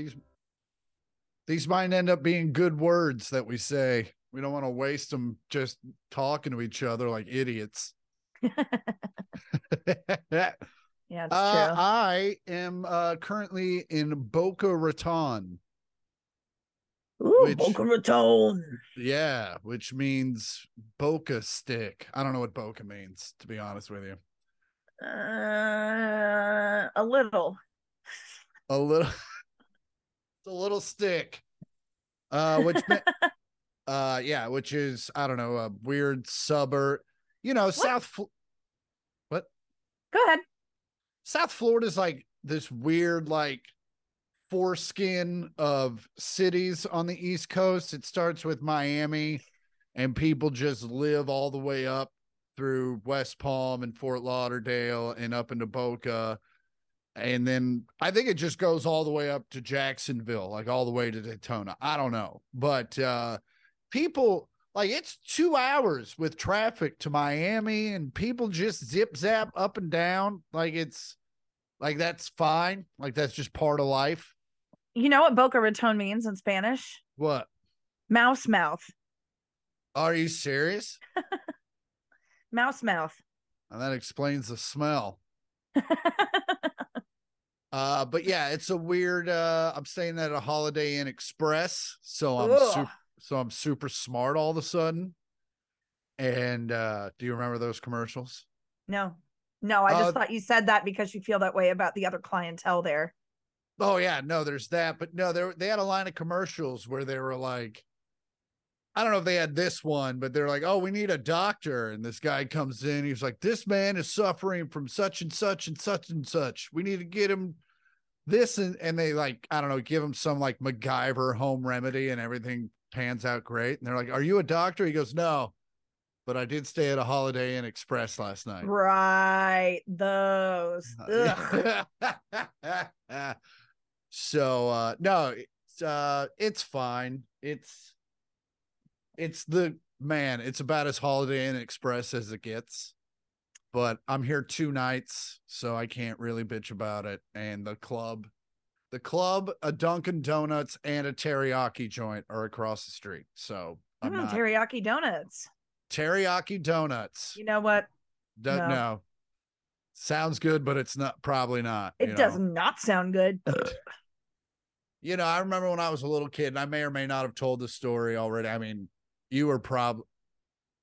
These these might end up being good words that we say. We don't want to waste them just talking to each other like idiots. Yeah, it's Uh, true. I am uh, currently in Boca Raton. Ooh, which- Boca Raton. Yeah, which means Boca stick. I don't know what Boca means, to be honest with you. Uh, a little. A little, it's a little stick. Uh, which, uh, yeah, which is I don't know a weird suburb. You know, South Fl- Go ahead. South Florida is like this weird like foreskin of cities on the East Coast. It starts with Miami, and people just live all the way up through West Palm and Fort Lauderdale and up into Boca. And then I think it just goes all the way up to Jacksonville, like all the way to Daytona. I don't know. But uh people like it's two hours with traffic to Miami and people just zip zap up and down. Like it's like that's fine. Like that's just part of life. You know what Boca Raton means in Spanish? What? Mouse mouth. Are you serious? Mouse mouth. And that explains the smell. Uh, but yeah, it's a weird. Uh, I'm staying at a Holiday Inn Express, so I'm Ugh. super, so I'm super smart all of a sudden. And uh, do you remember those commercials? no, no, I just Uh, thought you said that because you feel that way about the other clientele there. Oh yeah, no, there's that, but no, they they had a line of commercials where they were like, I don't know if they had this one, but they're like, oh, we need a doctor, and this guy comes in, he's like, this man is suffering from such and such and such and such. We need to get him this, and and they like, I don't know, give him some like MacGyver home remedy, and everything pans out great. And they're like, are you a doctor? He goes, no, but I did stay at a Holiday Inn Express last night. Right. Those. So uh no it's uh it's fine it's it's the man it's about as holiday inn express as it gets but i'm here two nights so i can't really bitch about it and the club the club a dunkin donuts and a teriyaki joint are across the street so i'm Mm, not teriyaki donuts. teriyaki donuts You know what? Do- no. no. sounds good but it's not probably not It does know? not sound good. you know, I remember when I was a little kid, and I may or may not have told the story already. I mean, you were probably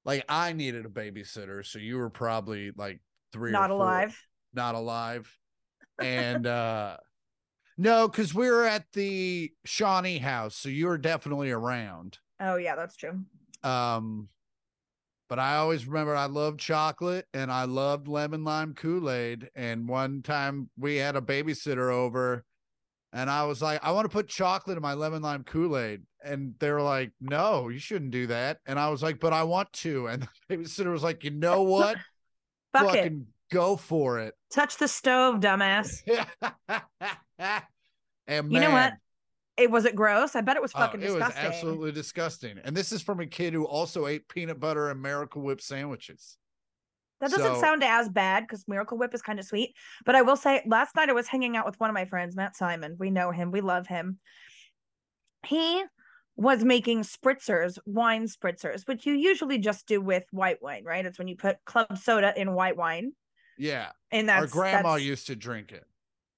like I needed a babysitter, so you were probably like three not or four, alive. not alive, and uh no, because we were at the Shawnee house, so you were definitely around. Oh yeah, that's true. Um, but I always remember I loved chocolate and I loved lemon lime Kool Aid. And one time we had a babysitter over, and I was like, I want to put chocolate in my lemon lime Kool Aid. And they're like, No, you shouldn't do that. And I was like, But I want to. And the babysitter was like, You know what? Fuck it. Fucking go for it. Touch the stove, dumbass. and You know what? It was it gross? I bet it was Oh, fucking it was disgusting. absolutely disgusting. And this is from a kid who also ate peanut butter and Miracle Whip sandwiches. That doesn't So- sound as bad because Miracle Whip is kind of sweet. But I will say, last night I was hanging out with one of my friends, Matt Simon. We know him, we love him. He was making spritzers, wine spritzers, which you usually just do with white wine, right? It's when you put club soda in white wine. Yeah. And that's Our grandma that's- used to drink it.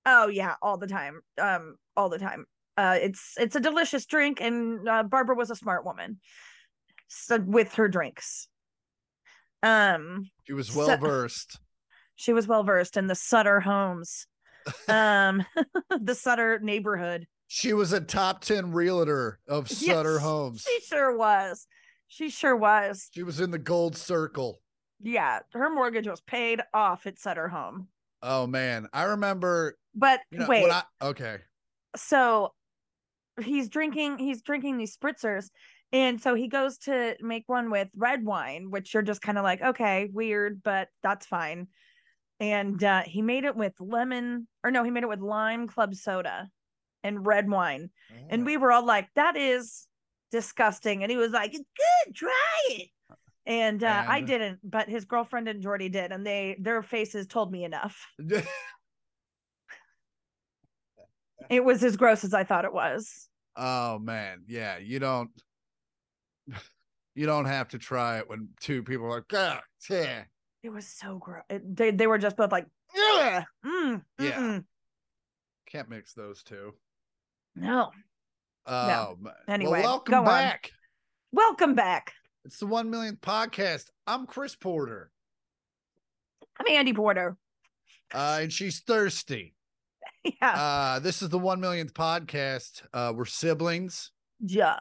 Oh yeah, all the time. Um, all the time. Uh, it's it's a delicious drink, and uh, Barbara was a smart woman, so with her drinks. Um, She was well versed. she was well versed in the Sutter homes, um, the Sutter neighborhood. She was a top 10 realtor of Sutter Yes, Homes. She sure was. She sure was. She was in the gold circle. Yeah, her mortgage was paid off at Sutter Home. Oh man. I remember But you know, wait, I okay. so he's drinking he's drinking these spritzers and so he goes to make one with red wine which you're just kind of like okay weird but that's fine and uh he made it with lemon or no he made it with lime club soda and red wine and we were all like that is disgusting and he was like it's good try it and uh, i didn't but his girlfriend and jordy did and they their faces told me enough It was as gross as I thought it was. Oh man, yeah. You don't you don't have to try it when two people are like, ah, yeah. It was so gross. It, they they were just both like, Ugh, mm, Yeah. Can't mix those two. No. Oh, man. Anyway, well, welcome go on. back. Welcome back. It's the one millionth podcast. I'm Chris Porter, I'm Andi Porter. uh, and she's thirsty. yeah. Uh, this is the one millionth podcast. Uh, we're siblings. yeah.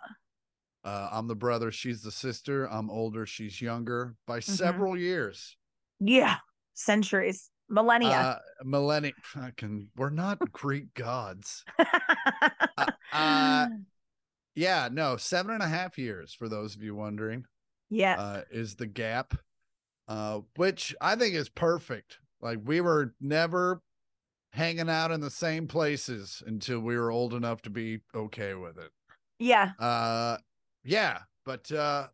Uh, I'm the brother. She's the sister. I'm older. She's younger by Mm-hmm. several years. Yeah. Centuries. Millennia. Uh, millennium. Fucking, we're not Greek gods. uh, Yeah, no, seven and a half years for those of you wondering. yeah. uh, is the gap, uh, which I think is perfect. Like we were never hanging out in the same places until we were old enough to be okay with it. yeah. Uh, yeah, but uh,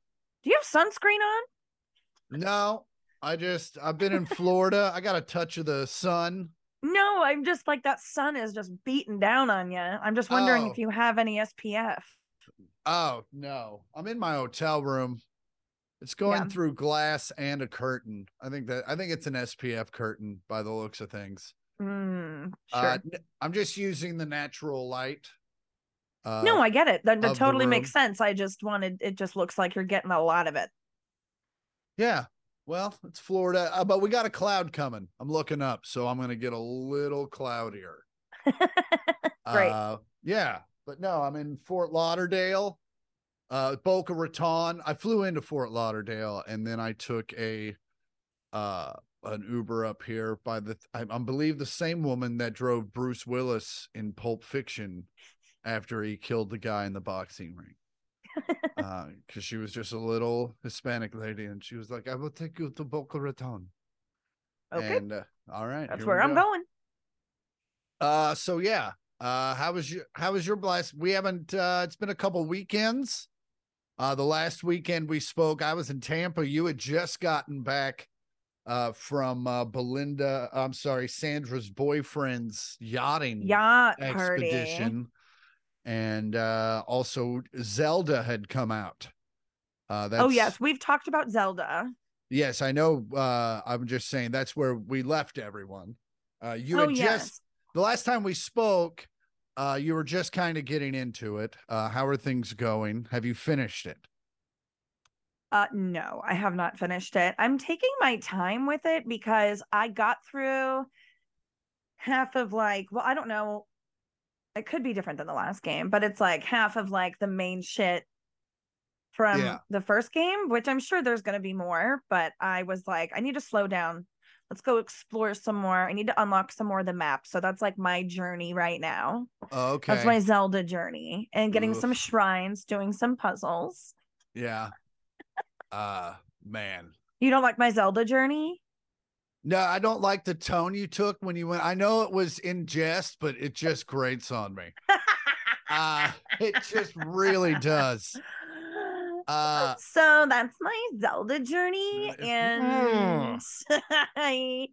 Do you have sunscreen on? no, I just I've been in Florida. I got a touch of the sun. No, I'm just like that sun is just beating down on you. I'm just wondering Oh. if you have any SPF. Oh no, I'm in my hotel room. It's going Yeah. through glass and a curtain. I think that I think it's an SPF curtain by the looks of things. Mm, sure. Uh, I'm just using the natural light. Uh, no, I get it. That, that totally makes sense. I just wanted it just looks like you're getting a lot of it. yeah. Well, it's Florida, uh, but we got a cloud coming. I'm looking up, so I'm gonna get a little cloudier. Great. Uh, yeah, but no, I'm in Fort Lauderdale, uh, Boca Raton. I flew into Fort Lauderdale, and then I took a uh an Uber up here by the I, I believe the same woman that drove Bruce Willis in Pulp Fiction after he killed the guy in the boxing ring. Uh, because she was just a little Hispanic lady, and she was like, "I will take you to Boca Raton." okay. And uh, all right, That's where I'm go. going. Uh, so yeah. Uh, how was your how was your blast? We haven't. Uh, it's been a couple weekends. Uh, the last weekend we spoke, I was in Tampa. You had just gotten back uh from uh Belinda. I'm sorry, Sandra's boyfriend's yachting Yacht party. And uh also Zelda had come out. Uh, that's, Oh yes, we've talked about Zelda. yes, I know. Uh, I'm just saying that's where we left everyone. Uh, you oh had yes. just the last time we spoke, uh, you were just kind of getting into it. Uh, how are things going? Have you finished it? Uh no, I have not finished it. I'm taking my time with it because I got through half of like, well, I don't know. It could be different than the last game, but it's like half of like the main shit from Yeah. the first game, which I'm sure there's going to be more, but I was like, I need to slow down. Let's go explore some more. I need to unlock some more of the map. So that's like my journey right now. Okay. That's my Zelda journey and getting some shrines, doing some puzzles. yeah. Uh, man. You don't like my Zelda journey? No, I don't like the tone you took when you went. I know it was in jest, but it just grates on me. Uh, it just really does. Uh, so that's my Zelda journey, and I,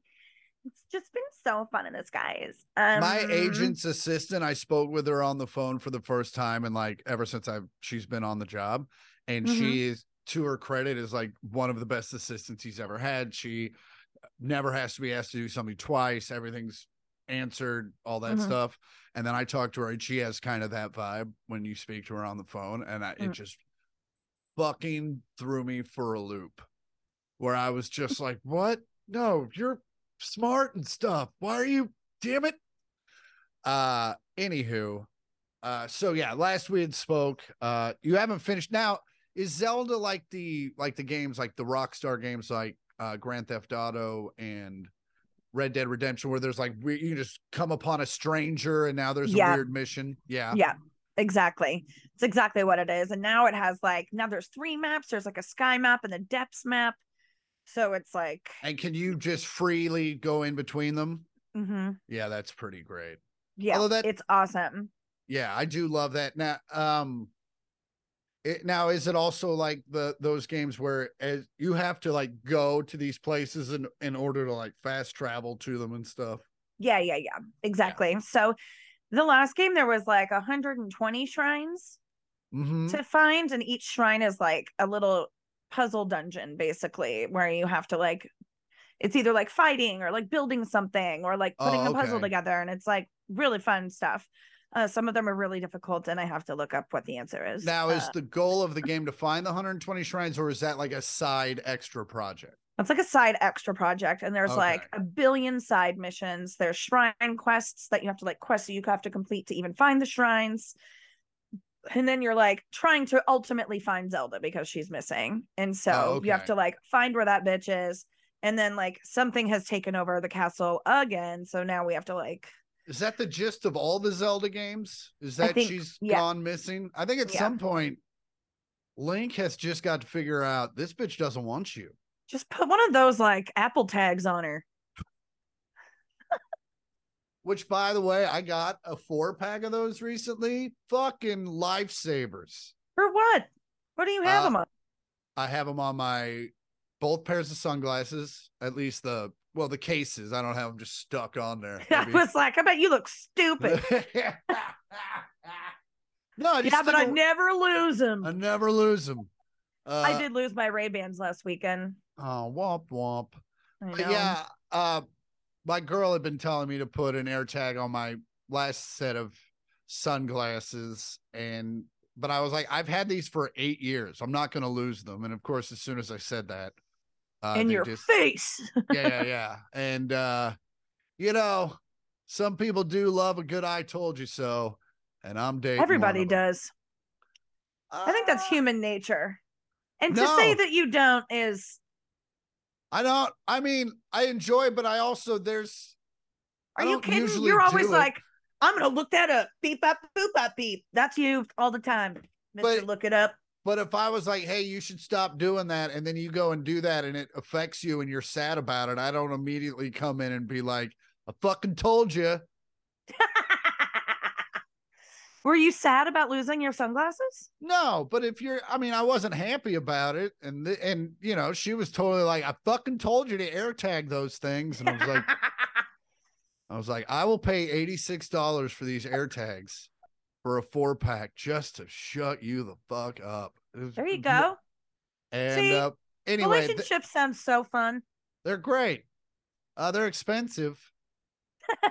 it's just been so fun in the skies. Um, my agent's assistant i spoke with her on the phone for the first time and like ever since i've she's been on the job and Mhm. she is to her credit is like one of the best assistants he's ever had she never has to be asked to do something twice. Everything's answered all that Mhm. stuff. And then i talked to her and she has kind of that vibe when you speak to her on the phone and I, it Mm. just fucking threw me for a loop. Where i was just like what? No you're smart and stuff. Why are you damn it? Uh anywho uh so yeah last we had spoke uh you haven't finished. Now is zelda like the like the games like the rockstar games like uh grand theft auto and red dead redemption where there's like we, you can just come upon a stranger and now there's Yeah. a weird mission yeah yeah, exactly. It's exactly what it is. And now it has like now there's three maps. There's like a sky map and the depths map. So it's like, and can you just freely go in between them mhm, yeah that's pretty great yeah, Although that- it's awesome. yeah i do love that now um it, now is it also like the those games where as you have to like go to these places in in order to like fast travel to them and stuff Yeah, yeah, yeah, exactly. So the last game there was like 120 shrines Mhm. to find, and each shrine is like a little puzzle dungeon, basically, where you have to like it's either like fighting or like building something or like putting Oh, a puzzle together, and it's like really fun stuff. Uh, some of them are really difficult, and I have to look up what the answer is. Now, is Uh, the goal of the game to find the 120 shrines, or is that like a side extra project? It's like a side extra project, and there's like a billion side missions. There's shrine quests that you have to like quests that you have to complete to even find the shrines. And then you're like trying to ultimately find Zelda because she's missing. And so you have to like find where that bitch is. And then like something has taken over the castle again. So now we have to like Is that the gist of all the Zelda games? Is that think- she's yeah. gone missing? I think at Yeah. some point, Link has just got to figure out this bitch doesn't want you. just put one of those like Apple tags on her. Which, by the way, I got a four pack of those recently. Fucking lifesavers. For what? What do you have Uh, them on? I have them on my both pairs of sunglasses, at least the well, the cases. I don't have them just stuck on there. I was like, I bet you look stupid. no, I just yeah, but I never lose them. I never lose them. Uh, I did lose my Ray Bans last weekend. Oh, womp womp. Yeah, uh, my girl had been telling me to put an air tag on my last set of sunglasses, and but I was like, I've had these for eight years. I'm not going to lose them. And of course, as soon as I said that, uh, in your just- face. yeah, yeah, yeah. And uh, you know, some people do love a good "I told you so," and I'm dating. Everybody does. I think that's Uh, human nature. And to say that you don't is I don't. I mean, I enjoy, but I also there's. Are you kidding? You're always do it. like, I'm gonna look that up. Beep up, boop up, beep. That's you all the time. Mister look it up. But if I was like, hey, you should stop doing that, and then you go and do that and it affects you and you're sad about it, I don't immediately come in and be like, I fucking told you. Were you sad about losing your sunglasses? No, but if you're, I mean, I wasn't happy about it. And, th- and, you know, she was totally like, I fucking told you to air tag those things. And I was like, I was like, I will pay $86 for these air tags for a four pack just to shut you the fuck up. There you go. And, See, uh, anyway, th- Relationships sound so fun. they're great. Uh, they're expensive.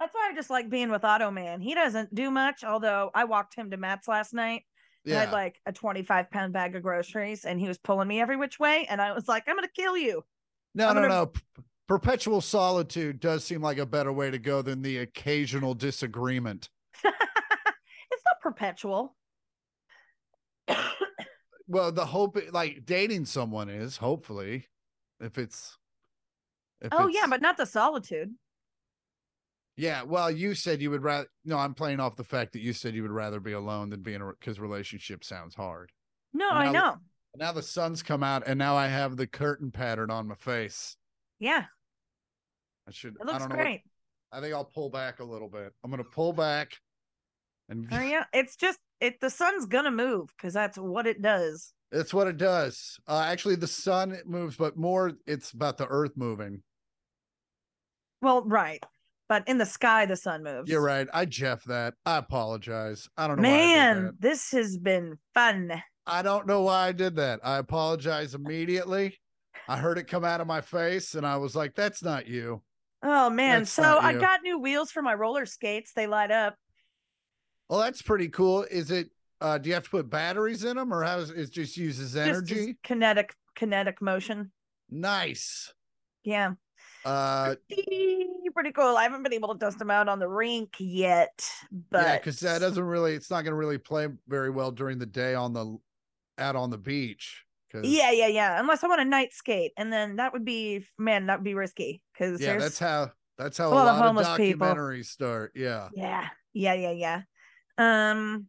That's why I just like being with Auto Man. He doesn't do much, although I walked him to Matt's last night. I Yeah. had like a 25 pound bag of groceries and he was pulling me every which way. And I was like, I'm going to kill you. No, I'm no, gonna- no. Perpetual solitude does seem like a better way to go than the occasional disagreement. it's not perpetual. Well, the hope, like dating someone is hopefully, if it's. If oh, yeah, but not the solitude. yeah. Well, you said you would rather. No, I'm playing off the fact that you said you would rather be alone than be in a because relationship sounds hard. No, And I know. Now the sun's come out, and now I have the curtain pattern on my face. Yeah, I should. it I looks don't know. what- great. I think I'll pull back a little bit. I'm gonna pull back, and yeah. It's just, it. the sun's going to move because that's what it does. It's what it does. Uh, actually, the sun moves, but more it's about the earth moving. Well, right. But in the sky, the sun moves. You're right. I Jeff that. I apologize. I don't know. why I, Man, this has been fun. I don't know why I did that. I apologize immediately. I heard it come out of my face, and I was like, "That's not you." Oh, man. That's so I you. got new wheels for my roller skates. They light up. Well, that's pretty cool. Is it? Uh, do you have to put batteries in them, or how is it just uses Just energy? kinetic, kinetic motion. Nice. Yeah. Uh, pretty pretty cool. I haven't been able to test them out on the rink yet, but yeah, because that doesn't really. It's not going to really play very well during the day on the out on the beach. yeah, yeah, yeah. Unless I want a night skate, and then that would be man, that would be risky because yeah that's how that's how a lot of homeless people. documentaries start yeah yeah, yeah, yeah, yeah. Um,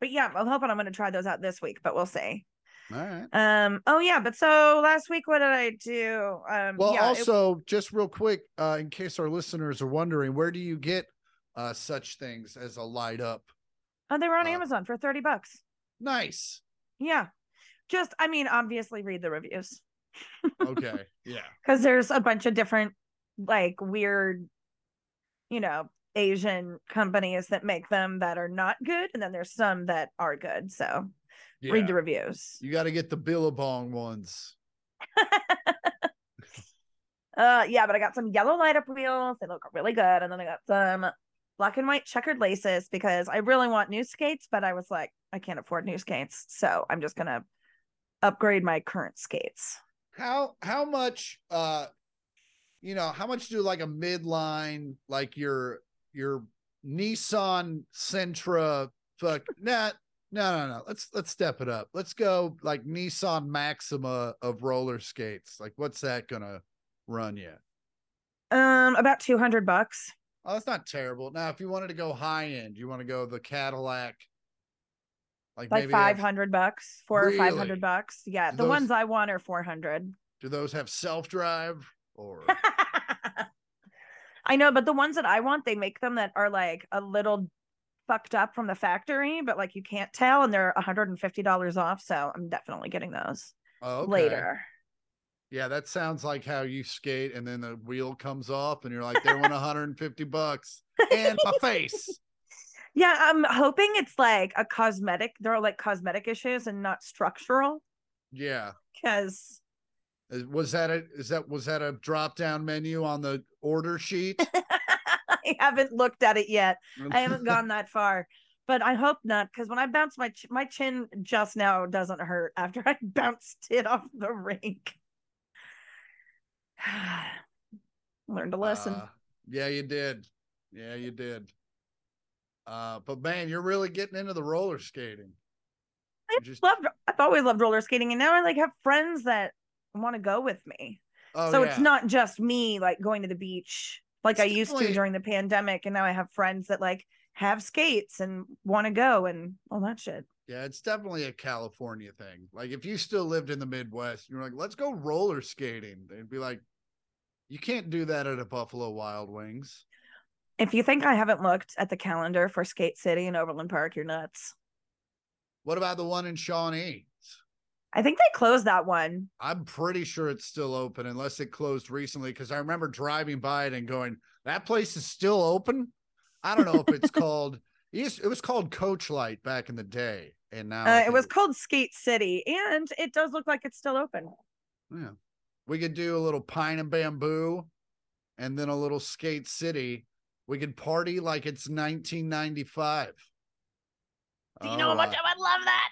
but yeah, I'm hoping I'm going to try those out this week, but we'll see. all right Um, oh yeah, but so last week, what did I do? Um, well yeah, it- also just real quick uh in case our listeners are wondering where do you get uh such things as a light up oh, they were on uh, Amazon for thirty bucks. nice Yeah, just I mean, obviously read the reviews. Okay yeah because there's a bunch of different like weird you know Asian companies that make them that are not good, and then there's some that are good. So Yeah. read the reviews. You got to get the Billabong ones. Uh, yeah, but I got some yellow light up wheels. They look really good, and then I got some black and white checkered laces because I really want new skates, but I was like, I can't afford new skates, so I'm just gonna upgrade my current skates. How how much uh you know, how much do like a midline like your your Nissan Sentra fuck nah no no no let's let's step it up. Let's go like Nissan Maxima of roller skates. Like what's that gonna run you? Um, about two hundred bucks. Oh, that's not terrible. Now, if you wanted to go high end, you want to go the Cadillac, like, like maybe they have- 500 500 bucks four or 500 bucks yeah Do the those- ones i want are 400 do those have self drive or i know but the ones that i want they make them that are like a little fucked up from the factory but like you can't tell and they're $150 off so i'm definitely getting those oh, okay. later Yeah, that sounds like how you skate, and then the wheel comes off, and you're like, "They want 150 bucks and my face." Yeah i'm hoping it's like a cosmetic there are like cosmetic issues and not structural Yeah, because was that a is that was that a drop down menu on the order sheet? i haven't looked at it yet I haven't gone that far, but I hope not because when I bounce my ch- my chin just now doesn't hurt after I bounced it off the rink. Learned a lesson. Uh, yeah, you did. Yeah, you did. Uh, but man, you're really getting into the roller skating. I just loved. I've always loved roller skating, and now I like have friends that want to go with me. oh, so yeah. it's not just me like going to the beach like It's I used to during the pandemic, and now I have friends that like have skates and want to go and all that shit. Yeah, it's definitely a California thing. Like if you still lived in the Midwest, you're like, let's go roller skating. They'd be like, you can't do that at a Buffalo Wild Wings. If you think I haven't looked at the calendar for Skate City and Overland Park, you're nuts. What about the one in Shawnee? I think they closed that one. I'm pretty sure it's still open unless it closed recently because I remember driving by it and going, that place is still open. I don't know if it's called it was called Coach Light back in the day. And now Uh, it was called Skate City, and it does look like it's still open. Yeah. We could do a little pine and bamboo and then a little skate city. We could party like it's 1995. Do you know how much I would love that?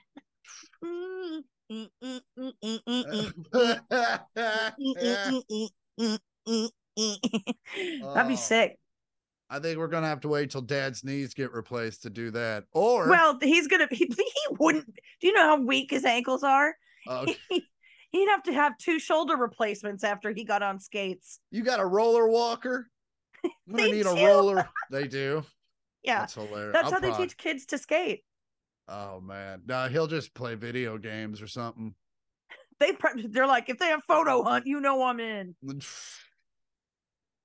Right. That'd be Oh. sick. I think we're gonna have to wait till dad's knees get replaced to do that. Or Well, he's gonna. He, he wouldn't. Do you know how weak his ankles are? uh, He'd have to have two shoulder replacements after he got on skates. you got a roller walker. I'm gonna They need a roller. They do. Yeah, That's hilarious. that's I'll how they teach kids to skate. Oh man, no, he'll just play video games or something. They pre- they're like, if they have photo hunt, you know I'm in.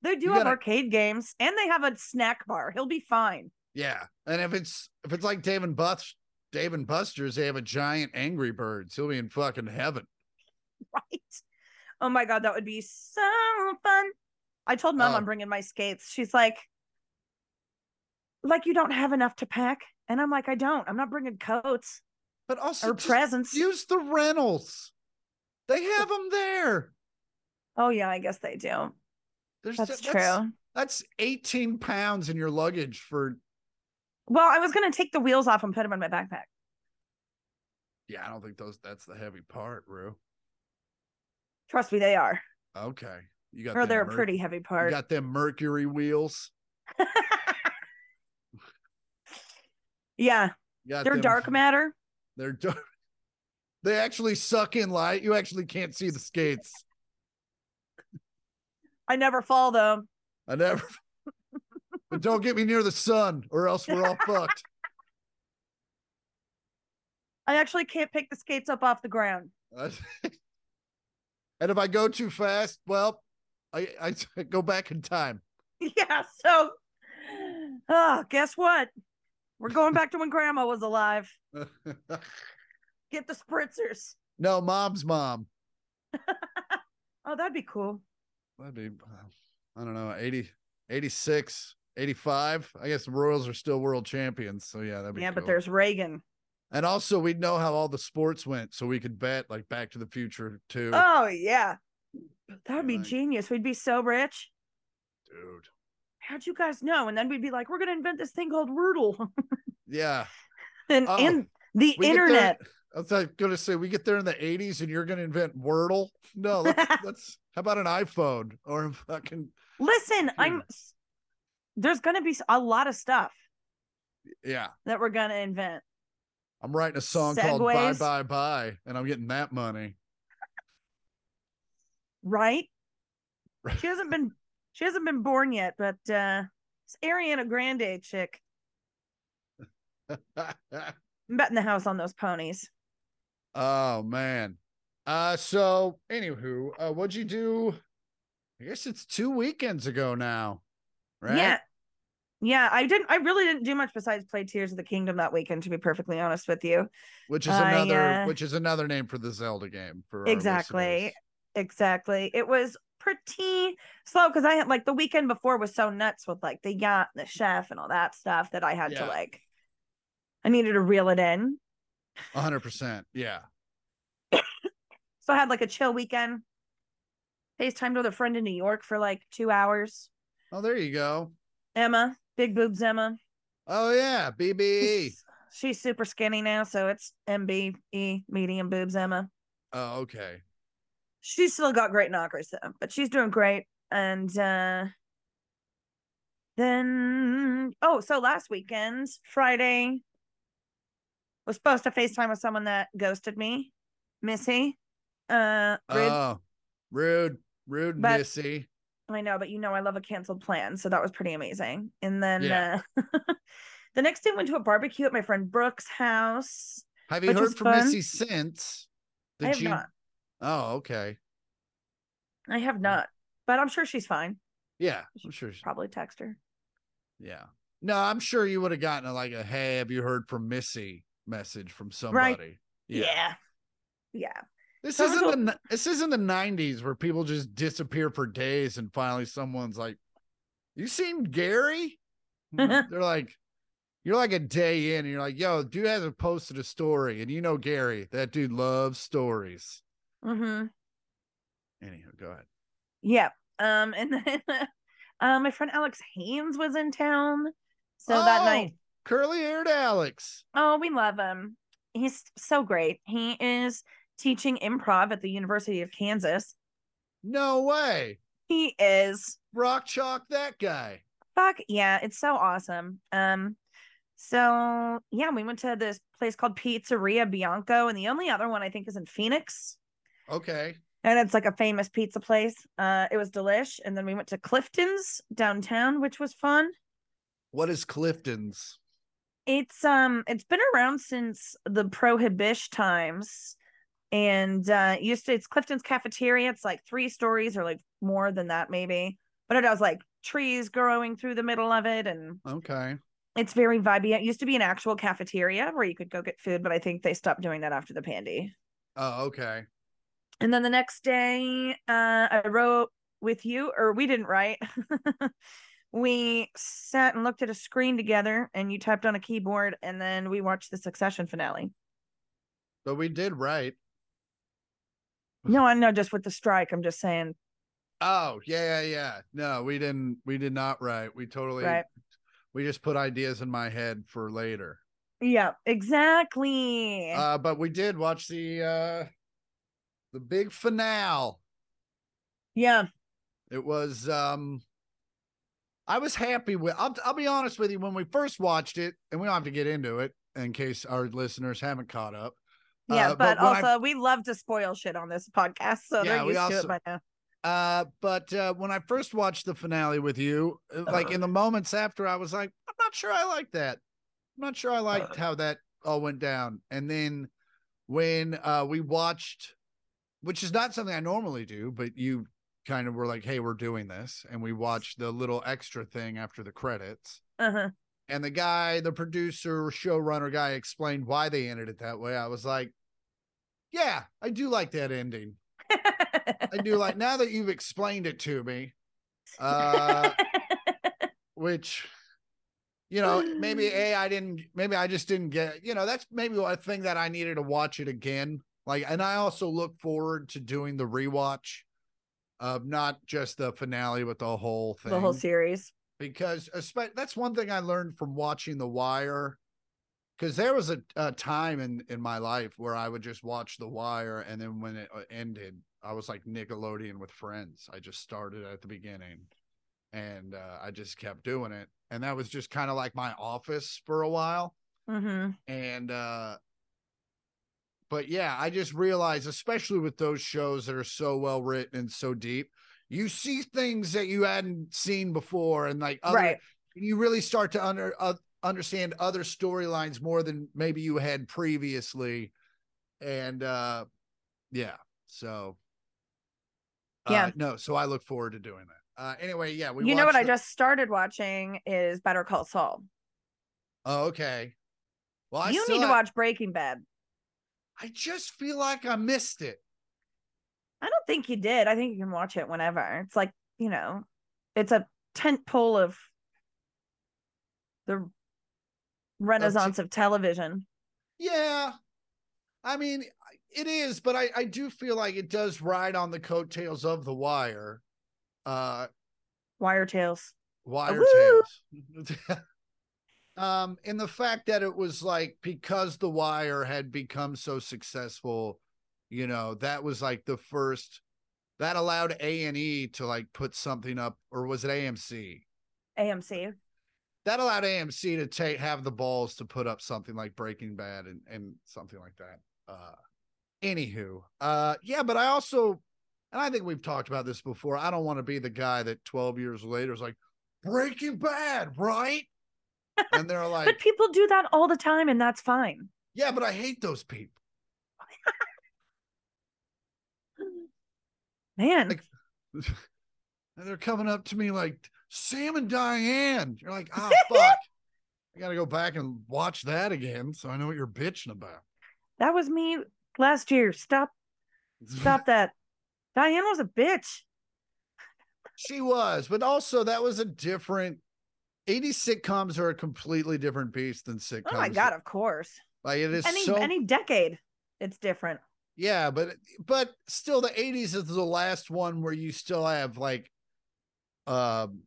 They do You have gotta- arcade games, and they have a snack bar. He'll be fine. Yeah, and if it's if it's like Dave and Bus, Dave and Buster's, they have a giant Angry Birds. He'll be in fucking heaven. Right? Oh my god, that would be so fun. I told mom Oh. I'm bringing my skates. She's like, like you don't have enough to pack, and I'm like, I don't. I'm not bringing coats But also or presents. use the rentals. They have them there. Oh yeah, I guess they do. There's That's true. That's 18 pounds in your luggage for Well, I was gonna take the wheels off and put them in my backpack. yeah, I don't think those that's the heavy part, Rue. Trust me, they are. Okay. You got Or they're a pretty heavy you part. got them mercury wheels. yeah, they're them- dark matter. They're dark. They actually suck in light. You actually can't see the skates. I never fall though. I never. but don't get me near the sun, or else we're all fucked. I actually can't pick the skates up off the ground. and if I go too fast, well, I I go back in time. Yeah, so oh, guess what? We're going back to when grandma was alive. Get the spritzers. no, mom's mom. Oh, that'd be cool. That'd be, I don't know, 80, 86, 85. I guess the Royals are still world champions. So yeah, that'd be yeah, but there's Reagan. and also we'd know how all the sports went, so we could bet like Back to the Future too. Oh yeah. That would be Right. genius. We'd be so rich. Dude. How'd you guys know? And then we'd be like, we're gonna invent this thing called Wordle. Yeah. and Oh, and the internet. I was like, gonna say we get there in the 80s and you're gonna invent Wordle. No, let's let's how about an iPhone or a fucking Listen, I'm there's gonna be a lot of stuff yeah. that we're gonna invent. I'm writing a song called Bye Bye Bye, and I'm getting that money. Right? She hasn't been she hasn't been born yet, but uh it's Ariana Grande chick. I'm betting the house on those ponies. oh man. Uh so anywho, uh what'd you do? I guess it's two weekends ago now. Right? Yeah. Yeah, I didn't I really didn't do much besides play Tears of the Kingdom that weekend, to be perfectly honest with you. Which is I, another uh, which is another name for the Zelda game for Exactly. Exactly. It was pretty slow because I had like the weekend before was so nuts with like the yacht, and the chef, and all that stuff that I had Yeah. to like I needed to reel it in. Hundred percent. Yeah. So I had like a chill weekend. FaceTimed with a friend in New York for like two hours. Oh, there you go. Emma, big boobs Emma. Oh yeah, BBE. She's, she's super skinny now, so it's MBE, medium boobs Emma. Oh, okay. She's still got great knockers though, but she's doing great. And uh then oh, so last weekend, Friday, was supposed to FaceTime with someone that ghosted me, Missy. Uh rude. Oh, rude, rude, But- Missy. I know, but you know I love a canceled plan, so that was pretty amazing. And then Yeah. uh the next day went to a barbecue at my friend Brooke's house. Have you heard from fun. Missy since? I have you? not. Oh, okay. I have hmm. not. But I'm sure she's fine. Yeah, I'm sure. she- Probably text her. Yeah. No, I'm sure you would have gotten a, like a "Hey, have you heard from Missy?" message from somebody. Yeah. Yeah. This So isn't went the this isn't the '90s where people just disappear for days and finally someone's like, "You seen Gary?" They're like, "You're like a day in, and you're like, yo, dude hasn't posted a story, and you know Gary, that dude loves stories." Mm-hmm. Anyhow, go ahead. Yeah. Um, and then um my friend Alex Haynes was in town. So that night, curly haired Alex. oh, we love him. He's so great. He is teaching improv at the University of Kansas. No way, He is rock chalk that guy. fuck yeah, it's so awesome. Um, so yeah, we went to this place called Pizzeria Bianco, and the only other one I think is in Phoenix. Okay, and it's like a famous pizza place. Uh, it was delish, and then we went to Clifton's downtown, which was fun. what is Clifton's? It's um, it's been around since the prohibition times, and uh, used to it's Clifton's cafeteria. It's like three stories or like more than that maybe, but it has like trees growing through the middle of it, and Okay, it's very vibey. It used to be an actual cafeteria where you could go get food, but I think they stopped doing that after the pandy. oh okay. And then the next day, uh, I wrote with you, or we didn't write. we sat and looked at a screen together, and you typed on a keyboard, and then we watched the Succession finale. But we did write No, I know, just with the strike. I'm just saying, Oh yeah, yeah, yeah. No, we didn't. We did not write. We totally. Right. We just put ideas in my head for later. yeah, exactly. Uh, but we did watch the uh the big finale. yeah, It was um I was happy with I'll I'll be honest with you when we first watched it, and we don't have to get into it in case our listeners haven't caught up. yeah, uh, but, but when I- also we love to spoil shit on this podcast, so Yeah, they're we used to also- it by now. Uh but uh when I first watched the finale with you, uh, like in the moments after I was like, I'm not sure I like that. I'm not sure I liked how that all went down. And then when uh we watched which is not something I normally do, but you kind of were like, "Hey, we're doing this." And we watched the little extra thing after the credits. Uh huh. and the guy, the producer, showrunner guy explained why they ended it that way. I was like, yeah, I do like that ending. I do like now that you've explained it to me. Uh which you know maybe a i didn't maybe i just didn't get you know that's maybe a thing that i needed to watch it again like and i also look forward to doing the rewatch of not just the finale but the whole thing The whole series. because that's one thing i learned from watching the wire because there was a, a time in in my life where i would just watch the wire and then when it uh, ended i was like nickelodeon with friends i just started at the beginning and uh, i just kept doing it and that was just kind of like my office for a while Mm-hmm. and uh but yeah i just realized especially with those shows that are so well written and so deep you see things that you hadn't seen before and like other, Right. you really start to under uh, understand other storylines more than maybe you had previously and uh yeah so uh, Yeah. no so i look forward to doing that uh anyway yeah we you know what watched I just started watching is Better Call Saul. oh okay well I you need to watch Breaking Bad. I just feel like i missed it I don't think you did. I think you can watch it whenever. It's like, you know, it's a tent pole of the renaissance of television. Yeah. I mean, it is, but I, I do feel like it does ride on the coattails of the wire. Uh Wire tails. wire tails. um, and the fact that it was like because the wire had become so successful, you know, that was like the first that allowed A and E to like put something up, or was it AMC? AMC. that allowed AMC to take have the balls to put up something like Breaking Bad and and something like that. Uh anywho, uh yeah, but I also and I think we've talked about this before. I don't want to be the guy that 12 years later is like Breaking Bad, right? And they're like, But people do that all the time, and that's fine. yeah, but I hate those people. Man, Like- And they're coming up to me like Sam and Diane. You're like, oh fuck. I gotta go back and watch that again so I know what you're bitching about. that was me last year. Stop, stop that. Diane was a bitch. She was, but also that was a different 80 sitcoms are a completely different beast than sitcoms. Oh my god, of course. Like it is Any so any decade, it's different. yeah, but but still the 80s is the last one where you still have like um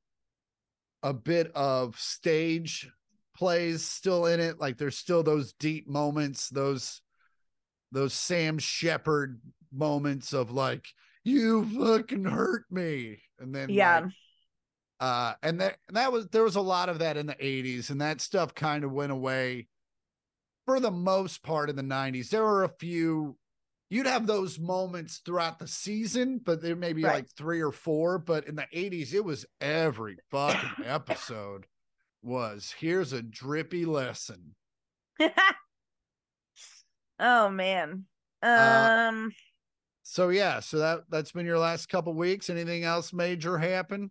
a bit of stage plays still in it. Like there's still those deep moments, those those Sam Shepard moments of like, you fucking hurt me. And then Yeah. like, uh and that and that was there was a lot of that in the 80s and that stuff kind of went away for the most part in the 90s there were a few you'd have those moments throughout the season but there may be Right. like three or four but in the 80s it was every fucking episode was here's a drippy lesson. Oh man. Uh, Um, so yeah so that that's been your last couple weeks. Anything else major happen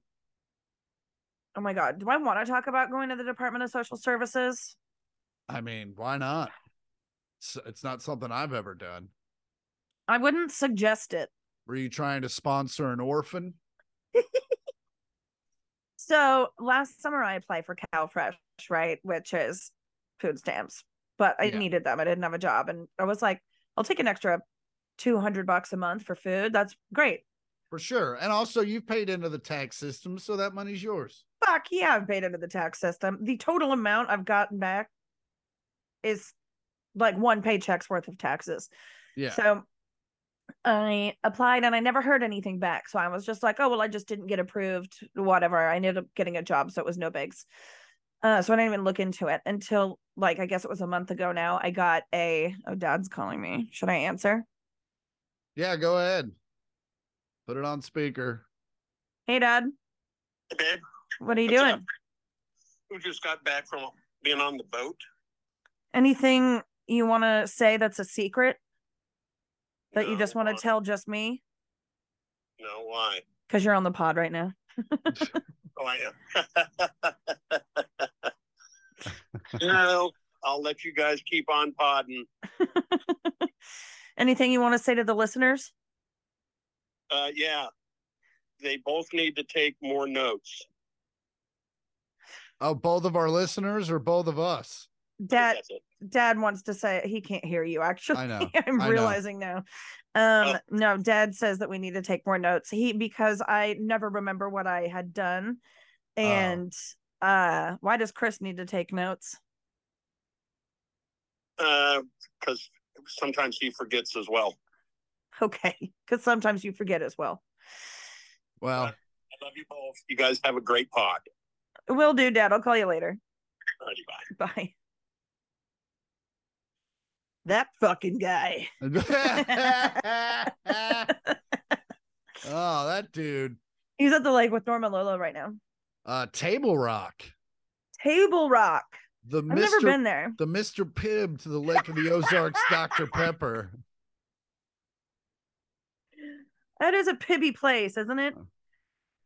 oh my god. Do I want to talk about going to the Department of Social Services? i mean why not it's, it's not something i've ever done I wouldn't suggest it. were you trying to sponsor an orphan So last summer I applied for CalFresh, right, which is food stamps, but I Yeah. needed them. I didn't have a job, and I was like, I'll take an extra two hundred bucks a month for food. That's great. For sure. And also you've paid into the tax system, so that money's yours. Fuck yeah, I've paid into the tax system. The total amount I've gotten back is like one paycheck's worth of taxes. Yeah. So I applied and I never heard anything back. So I was just like, oh, well, I just didn't get approved, whatever. I ended up getting a job. So it was no bigs. Uh, so I didn't even look into it until like, I guess it was a month ago now. I got a, oh, dad's calling me. Should I answer? yeah, go ahead. Put it on speaker. Hey, dad, Hey, babe, what are you What's doing? up? we just got back from being on the boat. Anything you want to say that's a secret that you just want to tell just me? No, why? Because you're on the pod right now. Oh, I am. no, I'll let you guys keep on podding. Anything you want to say to the listeners? Uh, yeah, they both need to take more notes. Oh, both of our listeners or both of us? Dad Dad wants to say he can't hear you actually. I know, I'm I know. realizing now. Um no, Dad says that we need to take more notes. He because I never remember what I had done. Oh. And uh why does Chris need to take notes? Uh, because sometimes he forgets as well. Okay. Because sometimes you forget as well. Well, I love you both. You guys have a great pod. Will do, Dad. I'll call you later. Alrighty, bye. Bye. That fucking guy. oh, that dude. He's at the lake with Norma Lolo right now. Uh, Table Rock. Table Rock. The I've Mr. never been there. the Mr. Pibb to the Lake of the Ozarks, Dr. Pepper. That is a pibby place, isn't it?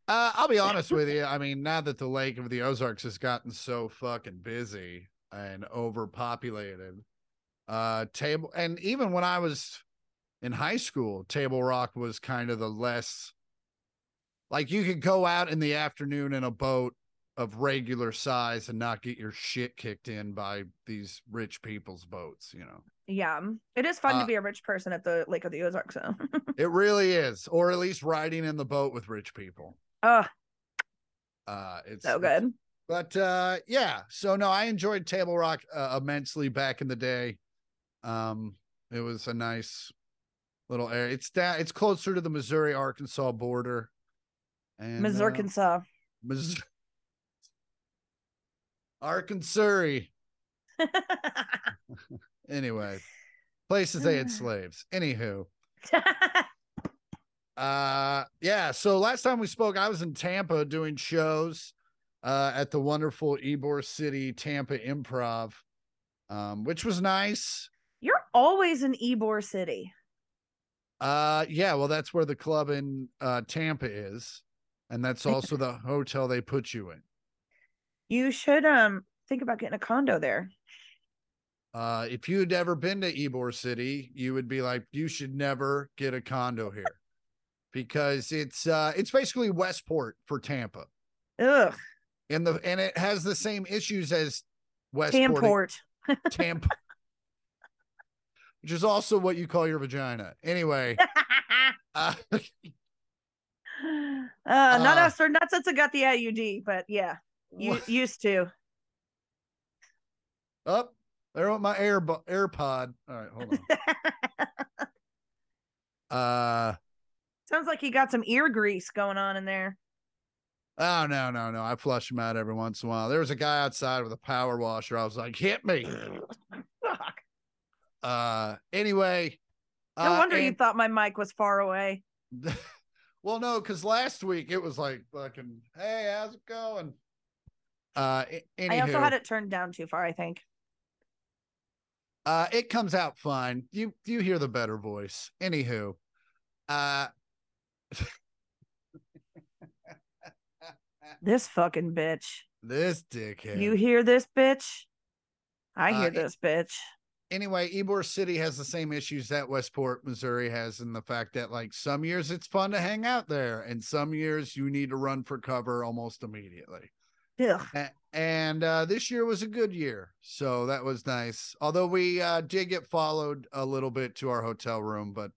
Uh, I'll be honest with you. I mean, now that the Lake of the Ozarks has gotten so fucking busy and overpopulated, uh, table and even when I was in high school, Table Rock was kind of the less like you could go out in the afternoon in a boat of regular size and not get your shit kicked in by these rich people's boats, you know. Yeah. It is fun Uh, to be a rich person at the Lake of the Ozarks, though. It really is, or at least riding in the boat with rich people. Oh, Uh, it's so it's- good. but uh yeah so no i enjoyed table rock uh, immensely back in the day um it was a nice little area it's down it's closer to the missouri arkansas border and Ms. uh, Arkansas. Mis- arkansas anyway places they had slaves anywho uh yeah so last time we spoke i was in tampa doing shows uh at the wonderful ybor city tampa improv um which was nice You're always in Ybor City. uh yeah well that's where the club in uh tampa is and that's also the hotel they put you in You should um think about getting a condo there. uh if you'd ever been to ybor city you would be like you should never get a condo here because it's uh it's basically westport for tampa Ugh. and the and it has the same issues as Westport Tamport. Tampa, which is also what you call your vagina. Anyway, uh, uh, not Uh, us or not since I got the IUD, but yeah, you used to. up oh, there went my air AirPod. All right, hold on. Uh Sounds like you got some ear grease going on in there. oh no no no! I flush them out every once in a while. There was a guy outside with a power washer. I was like, hit me. Fuck. Uh anyway. No uh, wonder you thought my mic was far away. well, no, because last week it was like fucking, hey, how's it going? Uh, anywho, I also had it turned down too far, I think. uh, it comes out fine. You you hear the better voice. Anywho, uh, This fucking bitch. this dickhead. You hear this bitch? I Uh, hear it- this bitch. anyway, Ybor City has the same issues that Westport, Missouri has in the fact that like some years it's fun to hang out there, and some years you need to run for cover almost immediately. Ugh. A- and uh, this year was a good year, so that was nice. Although we uh, did get followed a little bit to our hotel room, but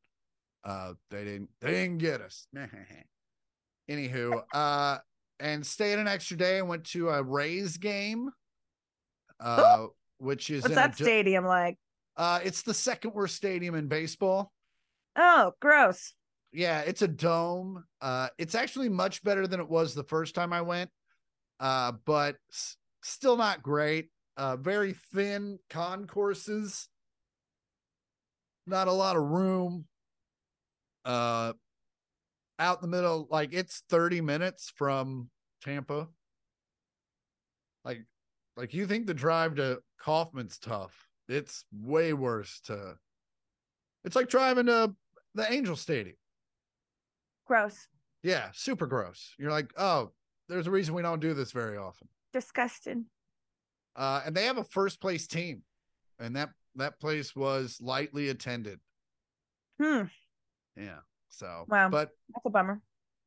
uh, they didn't they didn't get us. Anywho, uh, and stayed an extra day and went to a Rays game, uh, which is What's that a, stadium like? uh, it's the second worst stadium in baseball. Oh, gross. Yeah, it's a dome. Uh, it's actually much better than it was the first time I went, uh, but s- still not great. Uh, very thin concourses, not a lot of room. Uh, out in the middle, like it's 30 minutes from Tampa. Like, like you think the drive to Kauffman's tough. It's way worse to it's like driving to the Angel Stadium. Gross. Yeah, super gross. You're like, oh, there's a reason we don't do this very often. Disgusting. Uh, and they have a first place team, and that that place was lightly attended. Hmm. Yeah. So, Wow. but That's a bummer.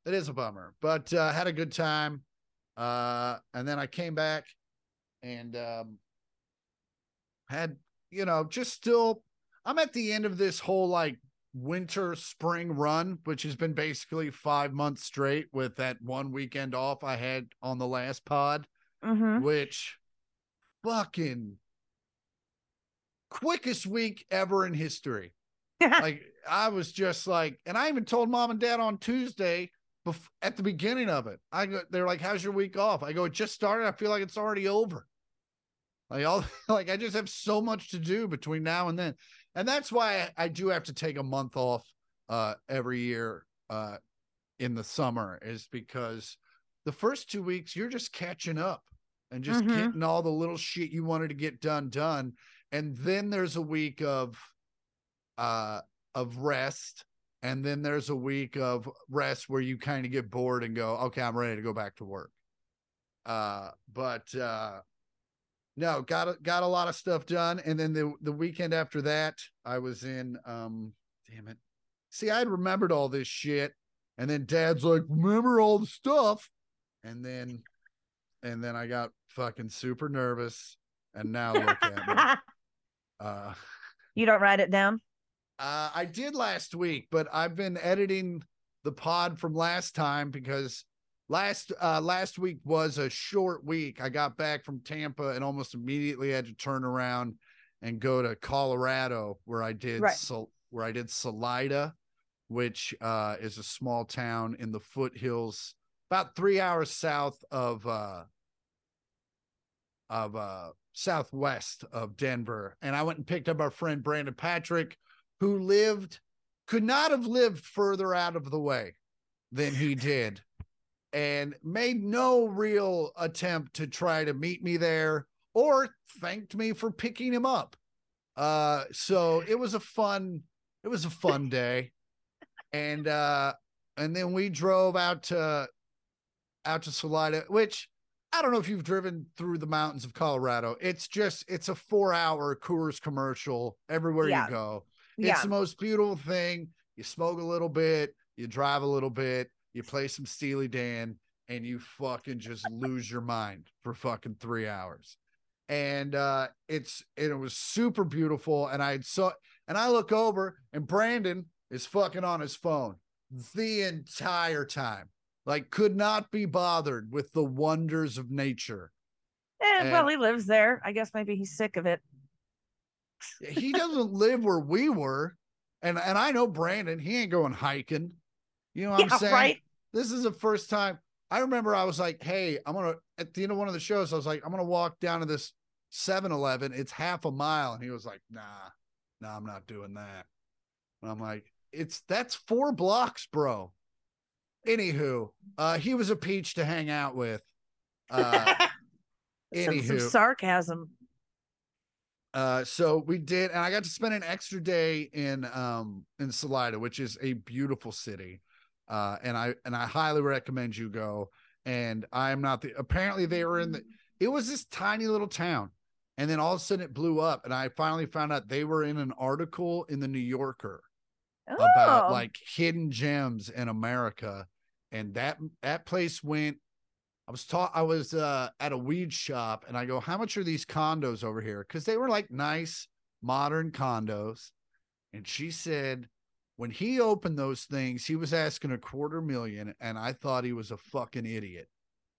it is a bummer. But uh, had a good time. Uh, and then I came back and um had you know just still i'm at the end of this whole like winter spring run which has been basically five months straight with that one weekend off i had on the last pod Mm-hmm. which fucking quickest week ever in history like I was just like, and I even told mom and dad on Tuesday bef- at the beginning of it. I go, they're like, "How's your week off?" I go, "It just started. I feel like it's already over." Like all, like I just have so much to do between now and then, and that's why I, I do have to take a month off uh, every year uh, in the summer, is because the first two weeks you're just catching up and just Mhm. getting all the little shit you wanted to get done done, and then there's a week of uh of rest. And then there's a week of rest where you kind of get bored and go okay i'm ready to go back to work. Uh but uh no got a, got a lot of stuff done. And then the the weekend after that i was in um damn it. See i had remembered all this shit. And then dad's like remember all the stuff? And then and then i got fucking super nervous. And now look at me. Uh you don't write it down. Uh, I did last week, but I've been editing the pod from last time because last uh last week was a short week. I got back from Tampa and almost immediately had to turn around and go to Colorado where I did Right. Where I did Salida, which uh is a small town in the foothills about 3 hours south of uh of uh southwest of Denver. And I went and picked up our friend Brandon Patrick who lived could not have lived further out of the way than he did and made no real attempt to try to meet me there or thanked me for picking him up uh so it was a fun it was a fun day and uh and then we drove out to out to Salida which I don't know if you've driven through the mountains of Colorado. It's just it's a 4-hour Coors commercial everywhere Yeah. you go. Yeah. It's the most beautiful thing. You smoke a little bit, you drive a little bit, you play some Steely Dan, and you fucking just lose your mind for fucking three hours. And uh it's and it was super beautiful. And I saw and I look over and Brandon is fucking on his phone the entire time. Like could not be bothered with the wonders of nature. Eh, well, he lives there. I guess maybe he's sick of it. He doesn't live where we were. And and I know Brandon, he ain't going hiking. You know what yeah, I'm saying? right. This is the first time I remember I was like, hey, I'm gonna at the end of one of the shows, I was like, I'm gonna walk down to this 7-Eleven. It's half a mile. And he was like, nah, nah, I'm not doing that. And I'm like, it's that's four blocks, bro. Anywho, uh, he was a peach to hang out with. Uh some, some anywho. sarcasm. Uh, so we did, and I got to spend an extra day in um in Salida, which is a beautiful city. Uh, and I and I highly recommend you go. And I'm not the apparently they were in the it was this tiny little town, and then all of a sudden it blew up, and I finally found out they were in an article in the New Yorker about Oh. like hidden gems in America, and that that place went. I was taught I was uh, at a weed shop, and I go, "How much are these condos over here?" Because they were like nice, modern condos, and she said when he opened those things, he was asking a quarter million, and I thought he was a fucking idiot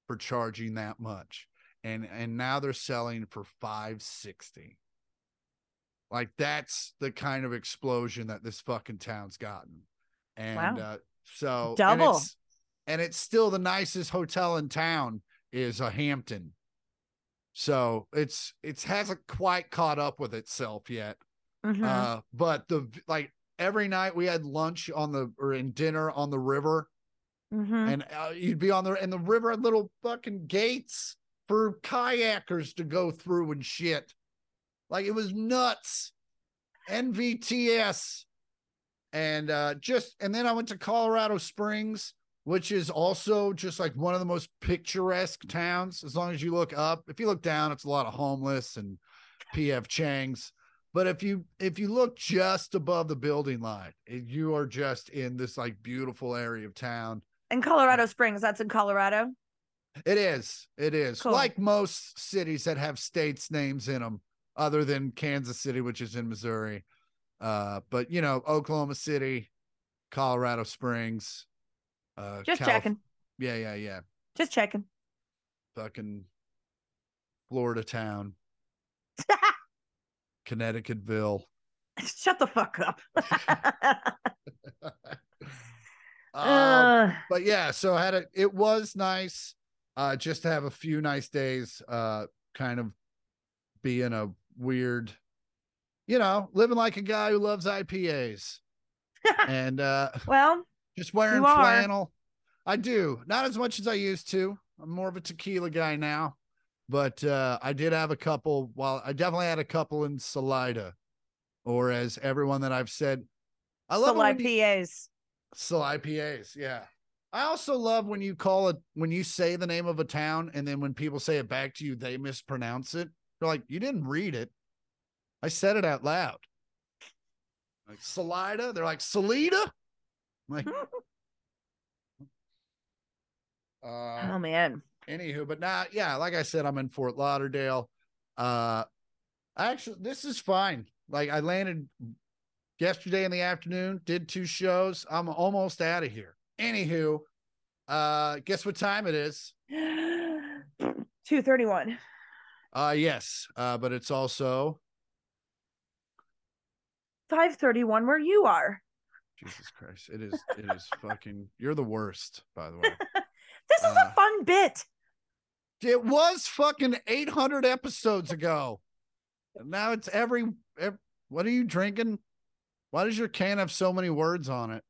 for charging that much, and and now they're selling for five sixty. Like that's the kind of explosion that this fucking town's gotten. And Wow. uh so and Double. And it's still the nicest hotel in town is a Hampton. So it's it's hasn't quite caught up with itself yet. Mhm. Uh but the like every night we had lunch on the or in dinner on the river Mhm. and uh, you'd be on the and the river had little fucking gates for kayakers to go through and shit. Like it was nuts. NVTS. And uh just and then I went to Colorado Springs, which is also just like one of the most picturesque towns as long as you look up. If you look down, it's a lot of homeless and PF Chang's. But if you if you look just above the building line, you are just in this like beautiful area of town. And Colorado Springs, that's in Colorado. It is. It is. Cool. Like most cities that have states names in them, other than Kansas City, which is in Missouri. Uh, but you know, Oklahoma City, Colorado Springs. Uh, Just Calif- checking. Yeah, yeah, yeah. Just checking. Fucking Florida town, Connecticutville. Shut the fuck up. um, Uh, but yeah, so I had a it was nice uh just to have a few nice days uh kind of being a weird you know, living like a guy who loves IPAs and uh well, just wearing flannel. I do. Not as much as I used to. I'm more of a tequila guy now. But uh I did have a couple while I definitely had a couple in Salida. Or as everyone that I've said I love it when you- IPAs. Still IPAs, yeah. I also love when you call it when you say the name of a town and then when people say it back to you, they mispronounce it. They're like, you didn't read it. I said it out loud. Like Salida, they're like Salida. Like, uh, oh man. anywho, but now, yeah, like I said, I'm in Fort Lauderdale. Uh, actually, this is fine. Like I landed yesterday in the afternoon, did two shows. I'm almost out of here. Anywho, uh, guess what time it is? 231. Uh, yes, uh, but it's also 531 where you are. Jesus Christ. It is. It is fucking. You're the worst, by the way. This is Uh, a fun bit. It was fucking 800 episodes ago. And now it's every, ev What are you drinking? Why does your can have so many words on it?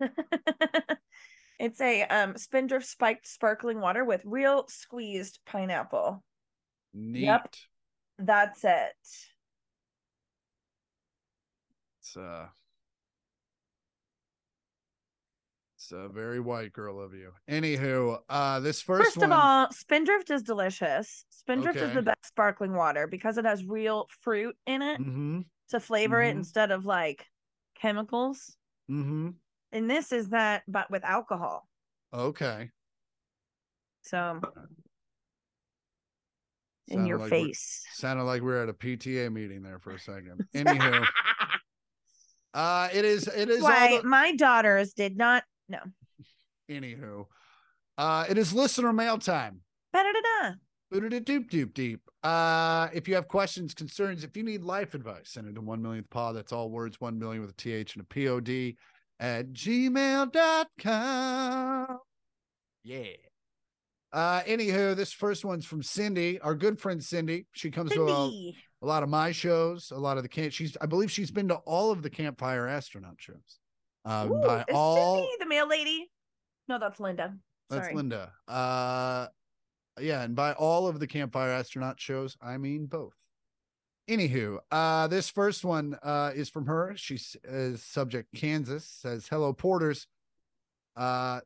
it's a um Spindrift spiked sparkling water with real squeezed pineapple. Neat. Yep. That's it. It's uh a very white girl of you. Anywho, uh this first, First, one of all, Spindrift is delicious. Spindrift is the best sparkling water because it has real fruit in it mm-hmm, to flavor it Mhm. instead of like chemicals. mm-hmm. And this is that, but with alcohol. Okay. So in Sounded your like face. Sounded like we were at a PTA meeting there for a second. Anywho, uh it is it is why the, my daughters did not. No. anywho. Uh it is listener mail time. Ba-da-da-da. Doop doop deep. Uh, if you have questions, concerns, if you need life advice, send it to one millionth pod. That's all words, one million with a th and a pod at gmail.com. Yeah. Uh, anywho, this first one's from Cindy, our good friend Cindy. She comes to a, a lot of my shows, a lot of the camp. She's, I believe, she's been to all of the Campfire astronaut shows. Uh, Ooh, by is all, Cindy the mail lady? No, that's Linda. That's Linda. Uh yeah, and by all of the campfire astronaut shows, I mean both. Anywho, uh this first one uh is from her. She's uh, subject Kansas says, Hello, Porters. Uh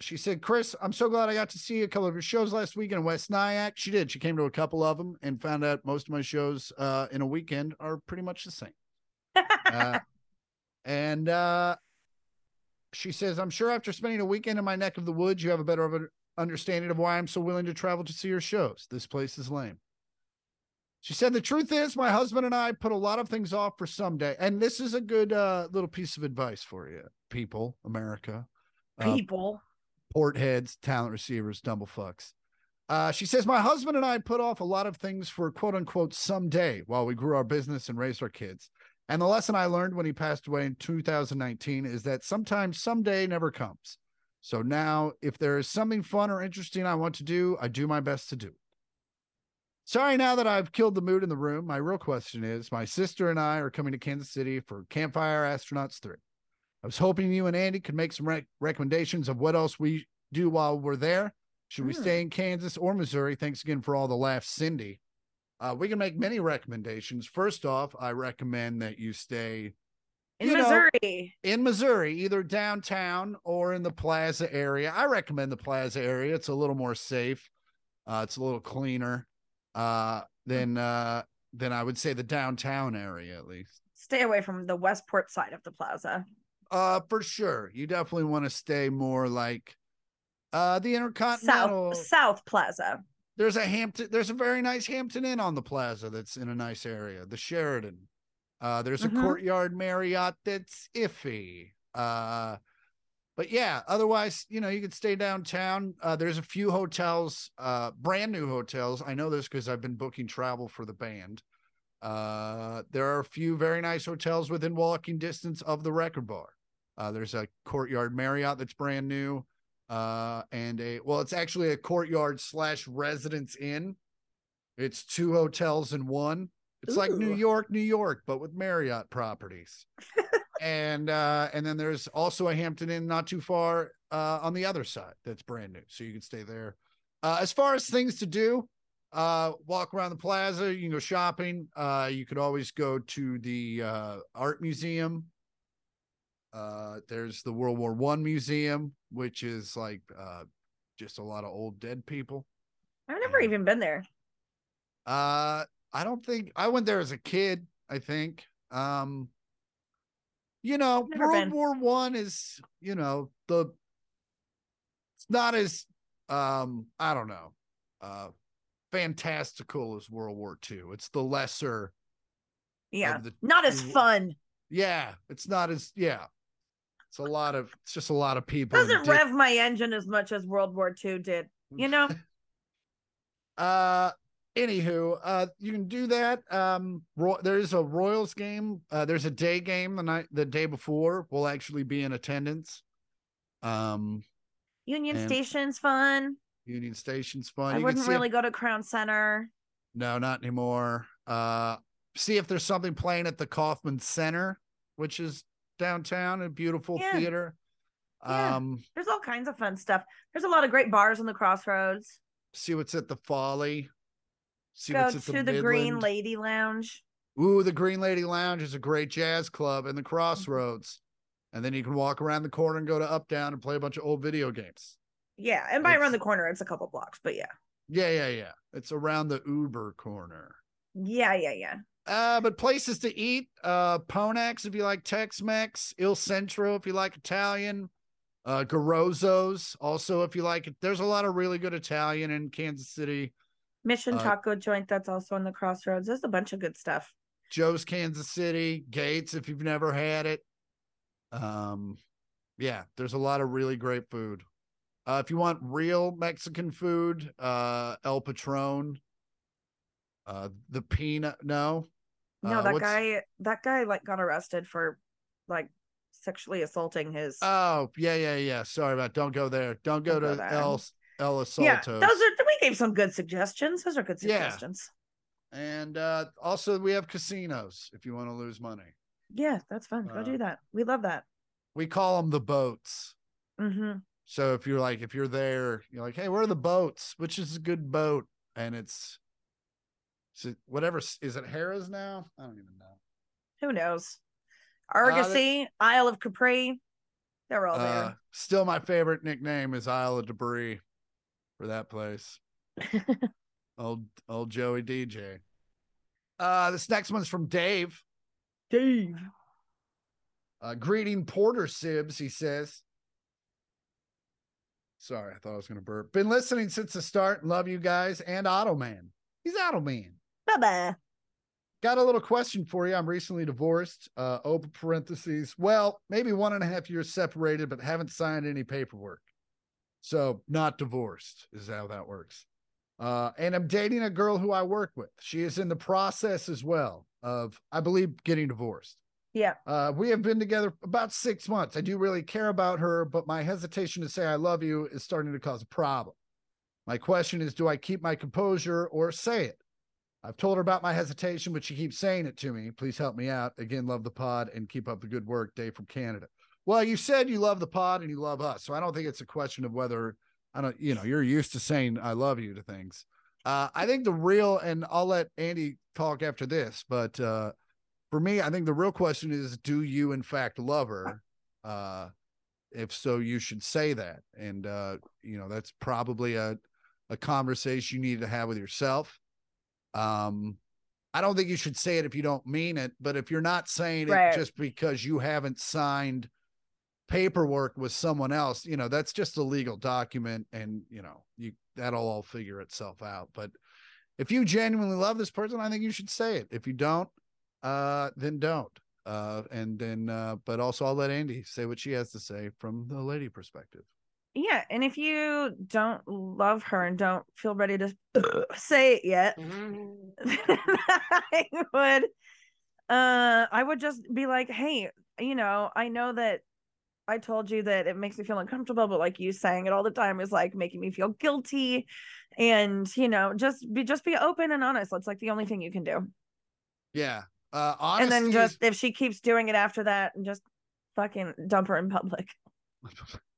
she said, Chris, I'm so glad I got to see a couple of your shows last week in West Nyack. She did. She came to a couple of them and found out most of my shows uh in a weekend are pretty much the same. Uh, and uh, she says, I'm sure after spending a weekend in my neck of the woods, you have a better of an understanding of why I'm so willing to travel to see your shows. This place is lame. She said, The truth is, my husband and I put a lot of things off for someday. And this is a good uh, little piece of advice for you, people, America, uh, People. port heads, talent receivers, dumble fucks. Uh, she says, My husband and I put off a lot of things for quote unquote someday while we grew our business and raised our kids. And the lesson I learned when he passed away in 2019 is that sometimes someday never comes. So now, if there is something fun or interesting I want to do, I do my best to do. it. Sorry now that I've killed the mood in the room. My real question is my sister and I are coming to Kansas City for Campfire Astronauts 3. I was hoping you and Andi could make some rec- recommendations of what else we do while we're there. Should we stay in Kansas or Missouri? Thanks again for all the laughs, Cindy. Uh, we can make many recommendations. First off, I recommend that you stay In you know, Missouri. in Missouri, either downtown or in the plaza area. I recommend the plaza area. It's a little more safe. Uh, it's a little cleaner uh, than uh, than I would say the downtown area, at least. Stay away from the Westport side of the plaza. Uh, for sure. You definitely want to stay more like Uh, the Intercontinental. South South Plaza. There's a Hampton. There's a very nice Hampton Inn on the plaza that's in a nice area. The Sheraton. Uh, there's a Mhm. Courtyard Marriott that's iffy. Uh, but yeah, otherwise, you know, you could stay downtown. Uh, there's a few hotels, uh, brand new hotels. I know this because I've been booking travel for the band. Uh, there are a few very nice hotels within walking distance of the record bar. Uh, there's a Courtyard Marriott that's brand new. Uh, and a well, it's actually a courtyard slash residence inn. It's two hotels in one. It's like New York, New York, but with Marriott properties. and uh, and then there's also a Hampton Inn not too far uh, on the other side that's brand new, so you can stay there. Uh, as far as things to do, uh, walk around the plaza. You can go shopping. Uh, you could always go to the uh, art museum. Uh, there's the World War One museum, which is like uh, just a lot of old dead people. I've never even been there. Uh, I don't think I went there as a kid. I think. Um, you know, Never World been. War One is you know the. It's not as um I don't know, uh, fantastical as World War Two. It's the lesser. Yeah. the Not as fun. Yeah, it's not as yeah. It's a lot of it's just a lot of people. Doesn't rev my engine as much as World War II did. You know? Uh, anywho, uh, you can do that. Um, there's a Royals game. Uh, there's a day game the night, the day before. We'll actually be in attendance. Um, Union Station's fun. Union Station's fun. I You wouldn't see if- really go to Crown Center. no, not anymore. Uh, see if there's something playing at the Kauffman Center, which is downtown, a beautiful Yeah. theater. Yeah. Um, There's all kinds of fun stuff. There's a lot of great bars on the crossroads. see what's at the Folly. See Go what's to at the, the, Green Lady Lounge. Ooh, the Green Lady Lounge is a great jazz club Mm-hmm. in the crossroads. And then you can walk around the corner and go to Up Down and play a bunch of old video games. Yeah, and by around the corner, it's a couple blocks, but yeah, Yeah, yeah, yeah. It's around the Uber corner. yeah, yeah, yeah. Uh, but places to eat, uh, Ponak's if you like Tex-Mex, Il Centro if you like Italian, uh, Garozzo's also if you like it. There's a lot of really good Italian in Kansas City. Mission Uh, Taco Joint that's also on the crossroads. There's a bunch of good stuff. Joe's Kansas City, Gates if you've never had it. Um, yeah, there's a lot of really great food. Uh, if you want real Mexican food, uh, El Patron, uh, the peanut, no, No, Uh, that what's- guy, that guy like got arrested for like sexually assaulting his. Oh, yeah, yeah, yeah. Sorry about. Don't go there. Don't go Don't go to there. El El yeah, those are. We gave some good suggestions. Those are good suggestions. Yeah. and uh, also we have casinos if you want to lose money. Yeah, that's fun. Go Uh, do that. We love that. We call them the boats. hmm So if you're like, if you're there, you're like, hey, where are the boats? Which is a good boat? And it's, is it whatever. Is it Harrah's now? I don't even know. Who knows? Uh, Argosy, Isle of Capri. They're all Uh, still, my favorite nickname is Isle of Debris for that place. Old old Joey DJ. Uh, this next one's from Dave. Dave. Uh, greeting Porter Sibs, he says. Sorry, I thought I was going to burp. Been listening since the start. Love you guys and Ottoman. He's Ottoman. Bye bye. Got a little question for you. I'm recently divorced. Uh, open parentheses. Well, maybe one and a half years separated, but haven't signed any paperwork. So not divorced is how that works. Uh, and I'm dating a girl who I work with. She is in the process as well of, I believe, getting divorced. Yeah. Uh, we have been together about six months. I do really care about her, but my hesitation to say I love you is starting to cause a problem. My question is, do I keep my composure or say it? I've told her about my hesitation, but she keeps saying it to me. Please help me out. Again, love the pod and keep up the good work. Dave from Canada. Well, you said you love the pod and you love us. So I don't think it's a question of whether I don't, you know, you're used to saying I love you to things. Uh, I think the real, and I'll let Andi talk after this, but uh, for me, I think the real question is, do you in fact love her? Uh, if so, you should say that. And, uh, you know, that's probably a, a conversation you need to have with yourself. Um, I don't think you should say it if you don't mean it, but if you're not saying it just because you haven't signed paperwork with someone else, you know, that's just a legal document and, you know, you that'll all figure itself out. But if you genuinely love this person, I think you should say it. If you don't, uh, then don't. Uh, and then, uh, but also I'll let Andi say what she has to say from the lady perspective. Yeah, and if you don't love her and don't feel ready to say it yet, I would uh I would just be like, "Hey, you know, I know that I told you that it makes me feel uncomfortable, but like you saying it all the time is like making me feel guilty and, you know, just be just be open and honest. That's like the only thing you can do. Yeah. Uh, and honesty then is- just if she keeps doing it after that, and just fucking dump her in public.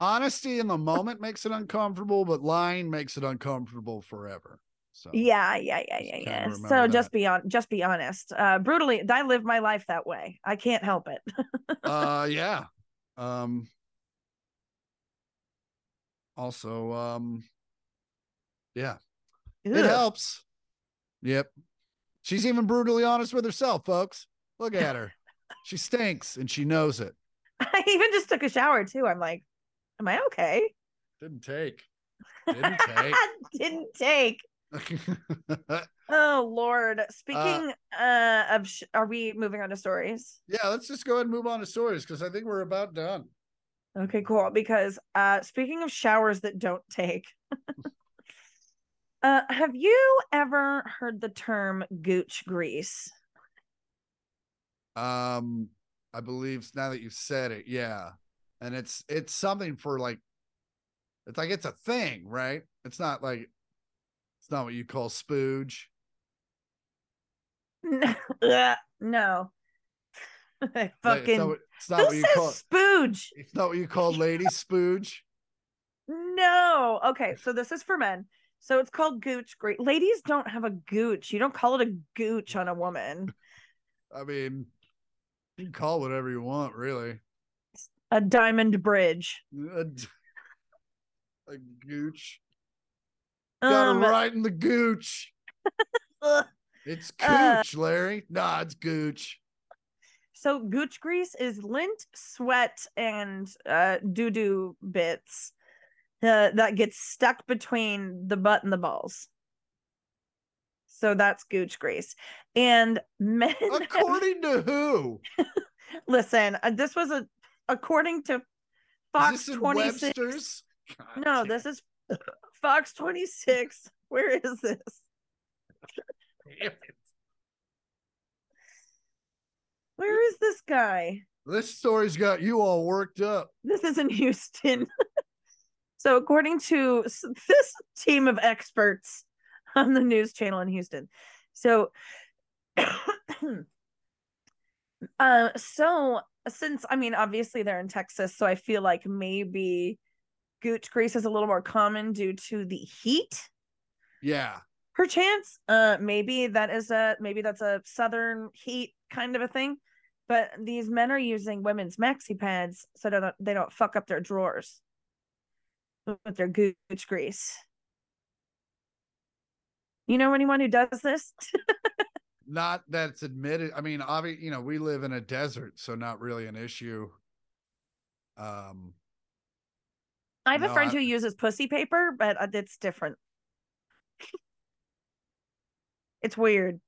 honesty in the moment makes it uncomfortable, but lying makes it uncomfortable forever. So Yeah, yeah, yeah, yeah, yeah. So just be on just be honest. Uh brutally I live my life that way. I can't help it. uh yeah. Um also um yeah, it helps. Yep. She's even brutally honest with herself, folks. Look at her. she stinks and she knows it. I even just took a shower too. I'm like, am I okay? Didn't take. Didn't take. Didn't take. Oh Lord. Speaking uh, of sh- are we moving on to stories? yeah, let's just go ahead and move on to stories because I think we're about done. Okay, cool. Because uh speaking of showers that don't take. uh have you ever heard the term gooch grease? Um, I believe now that you've said it, yeah. And it's it's something for like it's like it's a thing, right? It's not like it's not what you call spooge. Ugh, no. I Like, fucking it's not, what- it's not Who what you says call spooge? it's not what you call lady spooge. No. Okay, so this is for men. So it's called gooch great Ladies don't have a gooch. You don't call it a gooch on a woman. I mean, you can call whatever you want, really. A diamond bridge. A gooch. Got Um, right in the gooch. It's Uh, Larry. Nah, it's gooch. So gooch grease is lint, sweat, and uh, doo doo bits uh, that gets stuck between the butt and the balls. So that's gooch grease. And men, have- According to who? listen, uh, this was a according to Fox twenty six. No, damn this is Fox twenty six. Where is this? Where is this guy? This story's got you all worked up. This is in Houston. so, according to this team of experts on the news channel in Houston, so, uh, so since I mean, obviously they're in Texas, so I feel like maybe gooch grease is a little more common due to the heat. Yeah. Perchance, uh, maybe that is a maybe that's a southern heat kind of a thing. But these men are using women's maxi pads so they don't- they don't fuck up their drawers with their gooch grease. You know anyone who does this? Not that it's admitted. I mean, obviously, you know, we live in a desert, so not really an issue. Um, I have a friend I- who uses pussy paper, but uh, it's different. it's weird.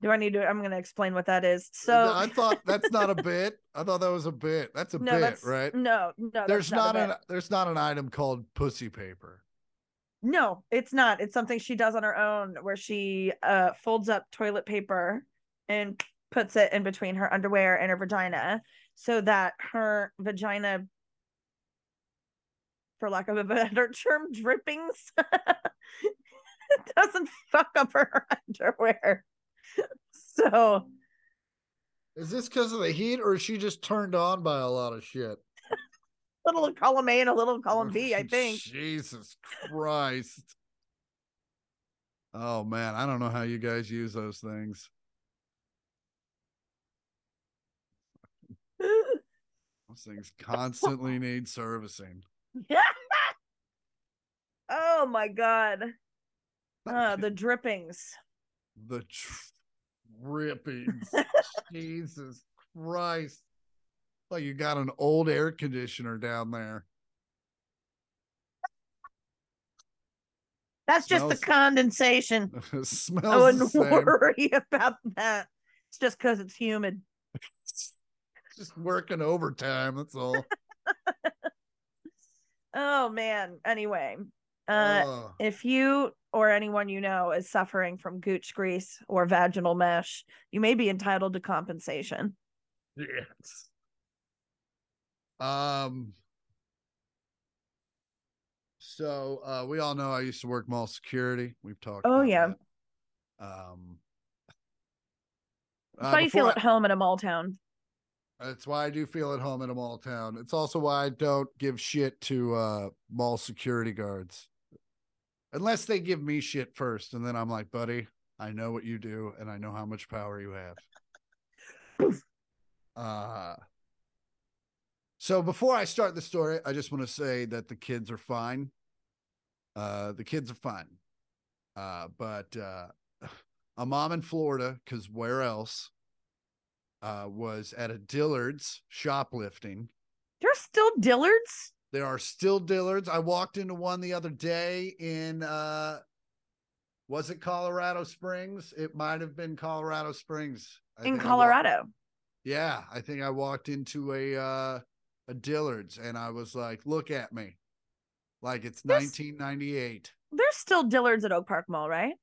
Do I need to? I'm going to explain what that is. So I thought that's not a bit. I thought that was a bit. That's a no, bit, that's right? no, no. There's not, not, an there's not an item called pussy paper. No, it's not. It's something she does on her own where she uh folds up toilet paper and puts it in between her underwear and her vagina so that her vagina for lack of a better term drippings doesn't fuck up her underwear. So Is this because of the heat, or is she just turned on by a lot of shit? Little column A and a little column B, I think. Jesus Christ. Oh man, I don't know how you guys use those things. Those things constantly need servicing. oh my god. Uh, the drippings. the drippings. Jesus Christ. Like you got an old air conditioner down there. That's just Smells- the condensation. It I wouldn't same. worry about that. It's just because it's humid. Just working overtime. That's all. Oh man. Anyway, uh, Oh, if you or anyone you know is suffering from gooch grease or vaginal mesh, you may be entitled to compensation. yes. Um. So uh, we all know I used to work mall security. We've talked. Oh, about yeah. that. Um. That's uh, why you feel before at home in a mall town. That's why I do feel at home in a mall town. It's also why I don't give shit to uh mall security guards. Unless they give me shit first and then I'm like, "Buddy, I know what you do and I know how much power you have." uh So before I start the story, I just want to say that the kids are fine. Uh the kids are fine. Uh but uh a mom in Florida cuz where else? uh, was at a Dillard's shoplifting. There's still Dillards. There are still Dillards. I walked into one the other day in uh was it Colorado Springs? It might have been Colorado Springs. I in think I walked- Colorado. yeah, I think I walked into a uh a Dillard's and I was like, "Look at me." Like it's This- 1998. There's still Dillards at Oak Park Mall, right?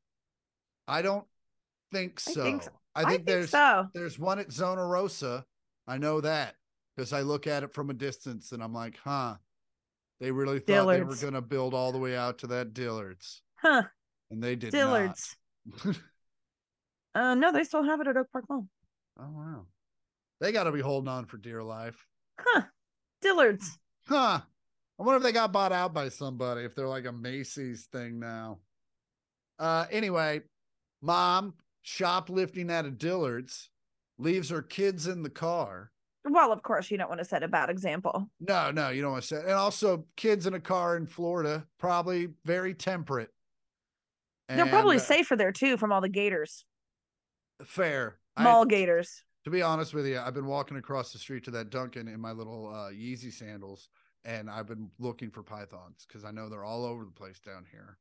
I don't think I so. think so. I think there's so. there's one at Zona Rosa. I know that because I look at it from a distance and I'm like, huh, they really thought they were going to build all the way out to that Dillard's. Huh. And they did Dillards. Uh no, they still have it at Oak Park Mall. oh, wow. They got to be holding on for dear life. Huh. Dillards. Huh. I wonder if they got bought out by somebody, if they're like a Macy's thing now. Uh, anyway, mom shoplifting at a Dillard's, leaves her kids in the car. Well, of course, you don't want to set a bad example. No, no, you don't want to set. And also, kids in a car in Florida probably very temperate. They're probably uh, safer there too from all the gators, fair. I- mall gators. To be honest with you, I've been walking across the street to that Dunkin' in my little uh, Yeezy sandals, and I've been looking for pythons because I know they're all over the place down here,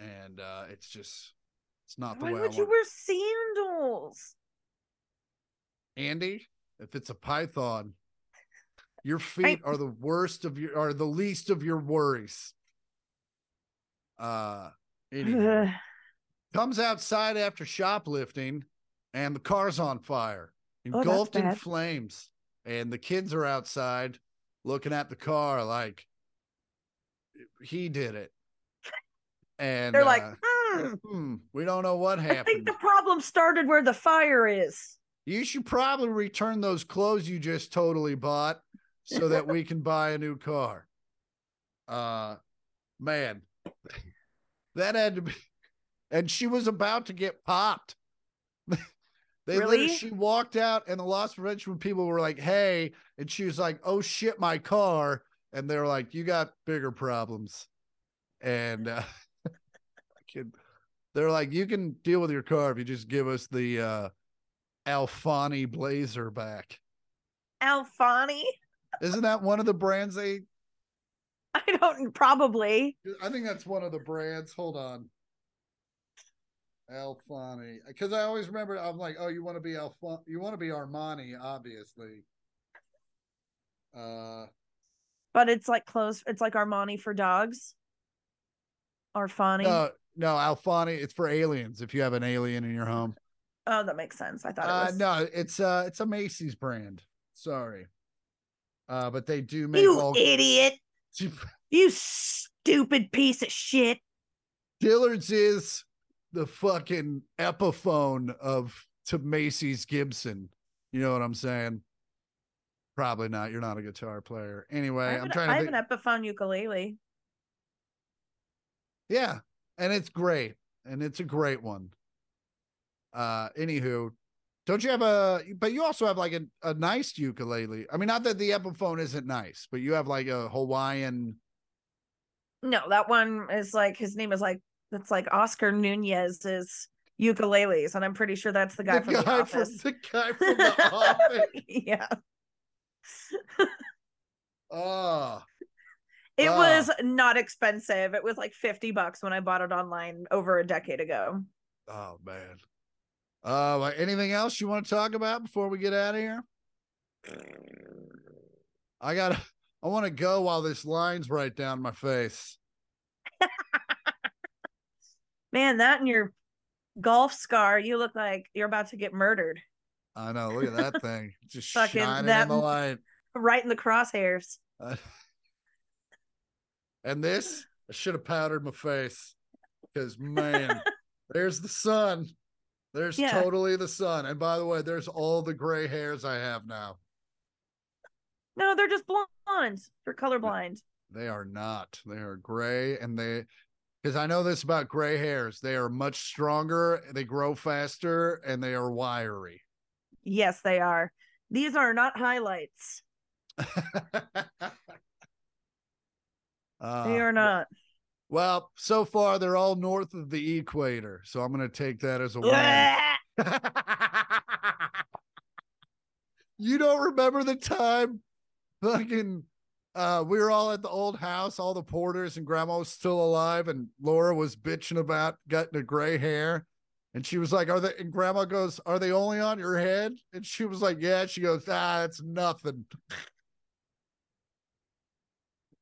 and uh, it's just it's not the Why way would I you wear sandals? Andi, if it's a python, your feet are the worst of your are the least of your worries. Uh, anyway. Comes outside after shoplifting and the car's on fire Oh, engulfed in flames and the kids are outside looking at the car like he did it. And They're like, uh, "Hmm, hmm, we don't know what happened. I think the problem started where the fire is. you should probably return those clothes you just totally bought so that we can buy a new car. Uh man that had to be and she was about to get popped they literally Really? she walked out and the loss prevention people were like hey and she was like oh shit my car and they were like you got bigger problems and uh they're like you can deal with your car if you just give us the uh Alfani blazer back. Alfani? Isn't that one of the brands they I don't probably. I think that's one of the brands. Hold on. Alfani. Because I always remember I'm like, oh, you want to be Alfani you want to be Armani, obviously. Uh But it's like close. It's like Armani for dogs. Arfani. no, no, Alfani, it's for aliens if you have an alien in your home. Oh, that makes sense. I thought it Uh was. no, it's uh it's a Macy's brand. Sorry. Uh but they do make you all idiot. You stupid piece of shit. Dillard's is the fucking epiphone of to Macy's Gibson. You know what I'm saying? Probably not. You're not a guitar player. Anyway, I'm an, trying I have think. an Epiphone ukulele. Yeah, and it's great, and it's a great one. Uh, anywho, don't you have a? But you also have like a, a nice ukulele. I mean, not that the Epiphone isn't nice, but you have like a Hawaiian. No, that one is like his name is like that's like Oscar Nunez's ukuleles, and I'm pretty sure that's the guy the from the guy from office. the guy from the office. yeah. Oh, It Ah. was not expensive. It was like 50 bucks when I bought it online over a decade ago. oh man. Uh, anything else you want to talk about before we get out of here? I gotta. I want to go while this line's right down my face. Man, that and your golf scar, you look like you're about to get murdered I know. Look at that thing, just Fucking shining that- in the light. right in the crosshairs. Uh, and this, I should have powdered my face because man, there's the sun. There's Yeah. totally the sun. And by the way, there's all the gray hairs I have now. No, they're just blonde. They're colorblind. They are not. They are gray, and they because I know this about gray hairs. They are much stronger. They grow faster, and they are wiry. Yes, they are. These are not highlights. Uh, They are not. Well, so far they're all north of the equator, so I'm going to take that as a win. You don't remember the time fucking uh we were all at the old house, all the porters and grandma was still alive, and Laura was bitching about getting a gray hair. And she was like, Are they and grandma goes, Are they only on your head? And she was like, Yeah. She goes, Ah, it's nothing.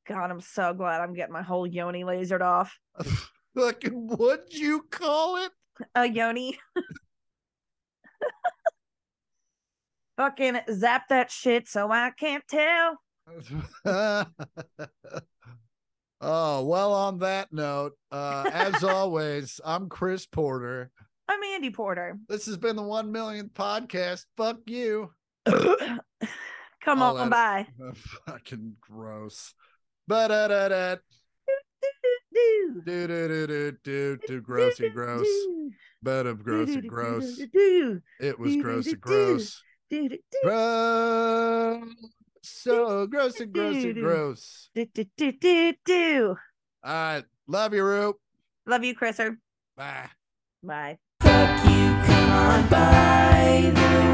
God, I'm so glad I'm getting my whole yoni lasered off. Fucking what'd you call it? A yoni. Fucking zap that shit so I can't tell. oh, well, on that note, uh, as always, I'm Chris Porter. I'm Andi Porter. This has been the one millionth podcast. Fuck you. Come I'll on edit- by. fucking gross. Ba da da da Do, do do do do do grossy gross. But of gross and gross. It was gross and gross. Gross. So gross and gross and gross. do, do, do, do, do. All right. Love you, Roop. Love you, Chriser. Bye. Bye. Fuck you, come on by